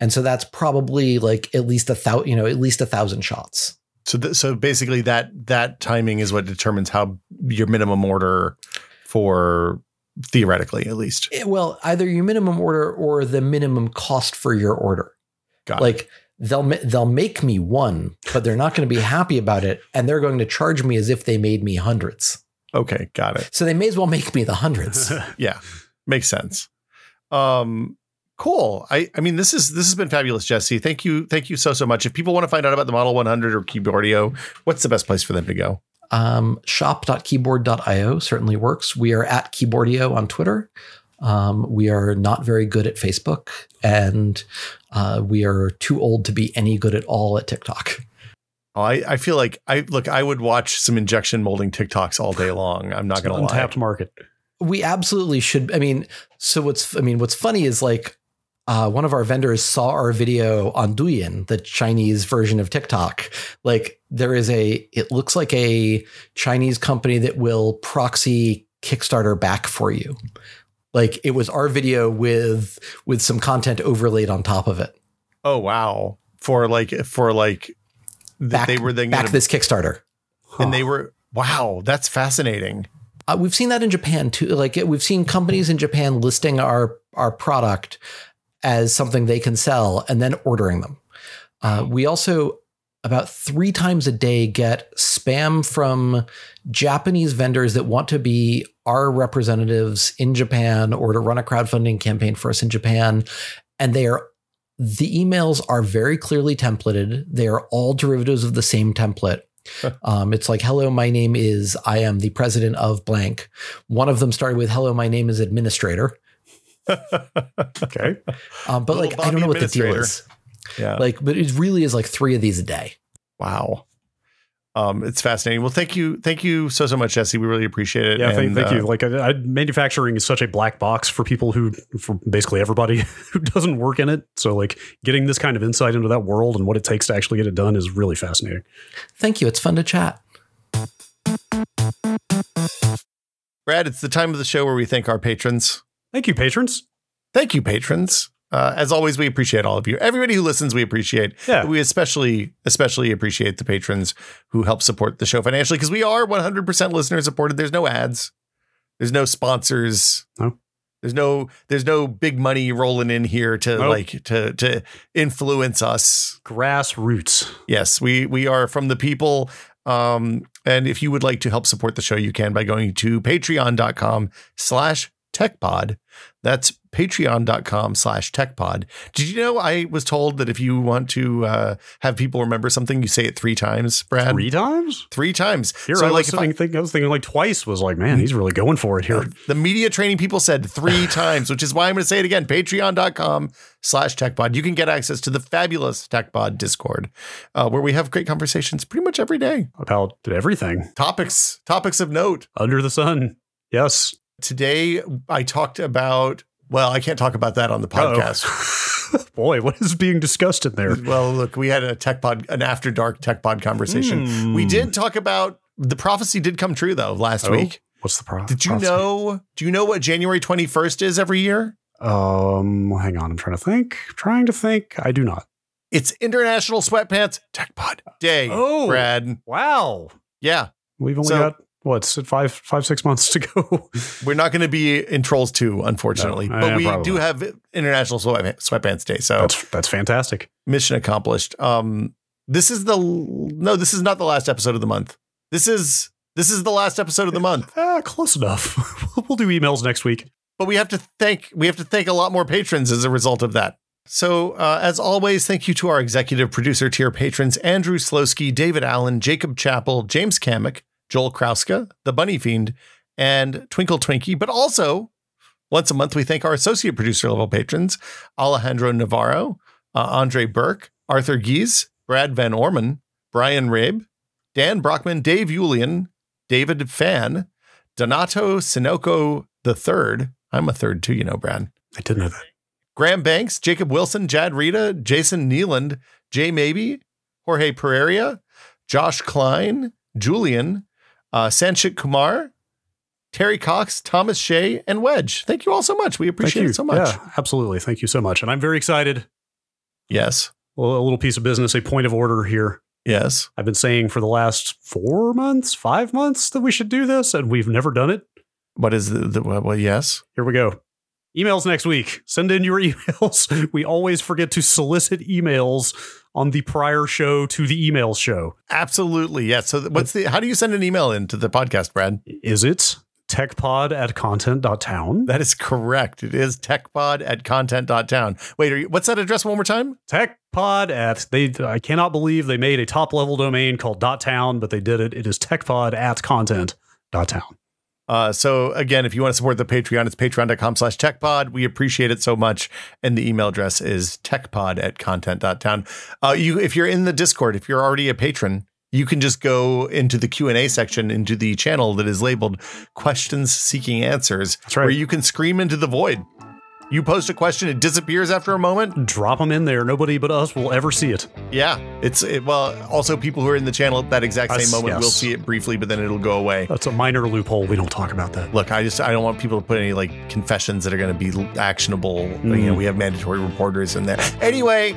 And so that's probably like at least a thousand, you know, at least a thousand shots. So, th- so basically, that that timing is what determines how your minimum order for theoretically, at least. Eh, Well, either your minimum order or the minimum cost for your order. Got it. They'll they'll make me one, but they're not going to be happy about it, and they're going to charge me as if they made me hundreds. Okay, got it. So they may as well make me the hundreds. Yeah, makes sense. Um, cool. I, I mean, this is this has been fabulous, Jesse. Thank you, thank you so so much. If people want to find out about the Model 100 or Keyboardio, what's the best place for them to go? Um, shop.keyboard.io certainly works. We are at Keyboardio on Twitter. Um, we are not very good at Facebook, and uh, we are too old to be any good at all at TikTok. Oh, I, I feel like I look. I would watch some injection molding TikToks all day long. I'm not going to lie. untapped market. We absolutely should. I mean, so what's I mean, what's funny is like uh, one of our vendors saw our video on Douyin, the Chinese version of TikTok. Like there is a, it looks like a Chinese company that will proxy Kickstarter back for you. Like it was our video with with some content overlaid on top of it. Oh wow! For like for like Back, they were then back gonna, this Kickstarter. and they were wow. That's fascinating. Uh, we've seen that in Japan too. Like we've seen companies in Japan listing our our product as something they can sell and then ordering them. Uh, we also about three times a day get spam from Japanese vendors that want to be our representatives in Japan or to run a crowdfunding campaign for us in Japan, and they are the emails are very clearly templated. They are all derivatives of the same template. Um, it's like, hello, my name is, I am the president of blank. One of them started with, hello, my name is administrator. Okay. Um, but Little like, I don't know what the deal is. Yeah. Like, but it really is like three of these a day. wow. Um, it's fascinating. Well, thank you, thank you so so much, Jesse. We really appreciate it. Yeah, thank, thank uh, you. Like, I, I, manufacturing is such a black box for people who, for basically everybody who doesn't work in it. So, like, getting this kind of insight into that world and what it takes to actually get it done is really fascinating. Thank you. It's fun to chat. Brad, it's the time of the show where we thank our patrons. Thank you, patrons. Thank you, patrons. Uh, as always, we appreciate all of you. Everybody who listens, we appreciate. Yeah. We especially, especially appreciate the patrons who help support the show financially because we are 100% listener supported. There's no ads. There's no sponsors. No. There's no there's no big money rolling in here to Nope. like to to influence us. Grassroots. Yes, we we are from the people. Um, and if you would like to help support the show, you can by going to patreon.com slash techpod. That's patreon.com slash techpod. Did you know I was told that if you want to uh, have people remember something, you say it three times, Brad? Three times? Three times. Here, so I, like was I, thinking, think, I was thinking like twice was like, man, he's really going for it here. the media training people said three times, which is why I'm going to say it again. Patreon.com slash techpod. You can get access to the fabulous techpod Discord, uh, where we have great conversations pretty much every day. About everything Topics, topics of note. under the sun. Yes. Today I talked about, well, I can't talk about that on the podcast. Boy, what is being discussed in there? Well, look, we had a tech pod, an after dark tech pod conversation. Hmm. We did talk about the prophecy did come true though last Oh, week. What's the problem? Did you know? Do you know what January 21st is every year? Um, hang on. I'm trying to think. trying to think. I do not. It's International Sweatpants Tech Pod Day. Oh. Brad. Wow. Yeah. We've only So- got what's it, five, five, six months to go. We're not going to be in Trolls 2, unfortunately, No, but we probably do have International Sweatpants Day. So That's that's fantastic. mission accomplished. Um, this is the no, this is not the last episode of the month. This is this is the last episode of the month. Ah, close enough. we'll do emails next week. But we have to thank we have to thank a lot more patrons as a result of that. So, uh, as always, thank you to our executive producer tier patrons Andrew Slosky, David Allen, Jacob Chappell, James Kamek, Joel Krauska, The Bunny Fiend, and Twinkle Twinkie. But also, once a month, we thank our associate producer level patrons Alejandro Navarro, uh, Andre Burke, Arthur Gies, Brad Van Orman, Brian Rabe, Dan Brockman, Dave Yulian, David Fan, Donato Sinoco III. I'm a third too, you know, Brad. I didn't know that. Graham Banks, Jacob Wilson, Jad Rita, Jason Nealand, Jay Maybe, Jorge Pereira, Josh Klein, Julian, uh, Sanchit Kumar, Terry Cox, Thomas Shea, and Wedge. Thank you all so much. We appreciate it so much. Yeah, absolutely. Thank you so much. And I'm very excited. Yes. Well, a little piece of business, a point of order here. Yes. I've been saying for the last four months, five months that we should do this, and we've never done it. What is the, the well, yes. Here we go. Emails next week. Send in your emails. We always forget to solicit emails on the prior show to the email show. Absolutely. Yes. So what's the how do you send an email into the podcast, Brad? Is it techpod at content.town? That is correct. It is techpod at content.town. Wait, are you, what's that address one more time? techpod at they I cannot believe they made a top level domain called dot .town, but they did it. It is techpod at content.town. Uh, so again, if you want to support the Patreon, it's patreon.com slash techpod. We appreciate it so much. And the email address is techpod at content.town. Uh, you, if you're in the Discord, if you're already a patron, you can just go into the Q&A section into the channel that is labeled questions seeking answers. That's right. Where you can scream into the void. You post a question, it disappears after a moment. Drop them in there. Nobody but us will ever see it. Yeah. It's it, well, also people who are in the channel at that exact same moment will see it briefly, but then it'll go away. That's a minor loophole. We don't talk about that. Look, I just I don't want people to put any like confessions that are going to be actionable. You know, Mm. we have mandatory reporters in there. Anyway,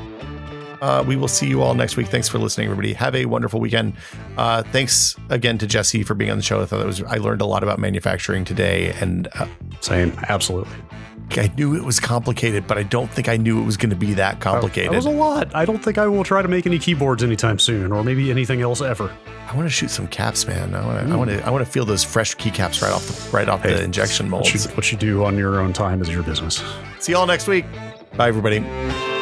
uh, we will see you all next week. Thanks for listening, everybody. Have a wonderful weekend. Uh, thanks again to Jesse for being on the show. I thought it was I learned a lot about manufacturing today, and uh, Same. Absolutely. I knew it was complicated, but I don't think I knew it was going to be that oh, complicated. That was a lot. I don't think I will try to make any keyboards anytime soon, or maybe anything else ever. I want to shoot some caps, man. I want to I want to hmm. I want to feel those fresh keycaps right off the right off the Hey, injection What you, molds. what you do on your own time is your business. See y'all next week. Bye, everybody.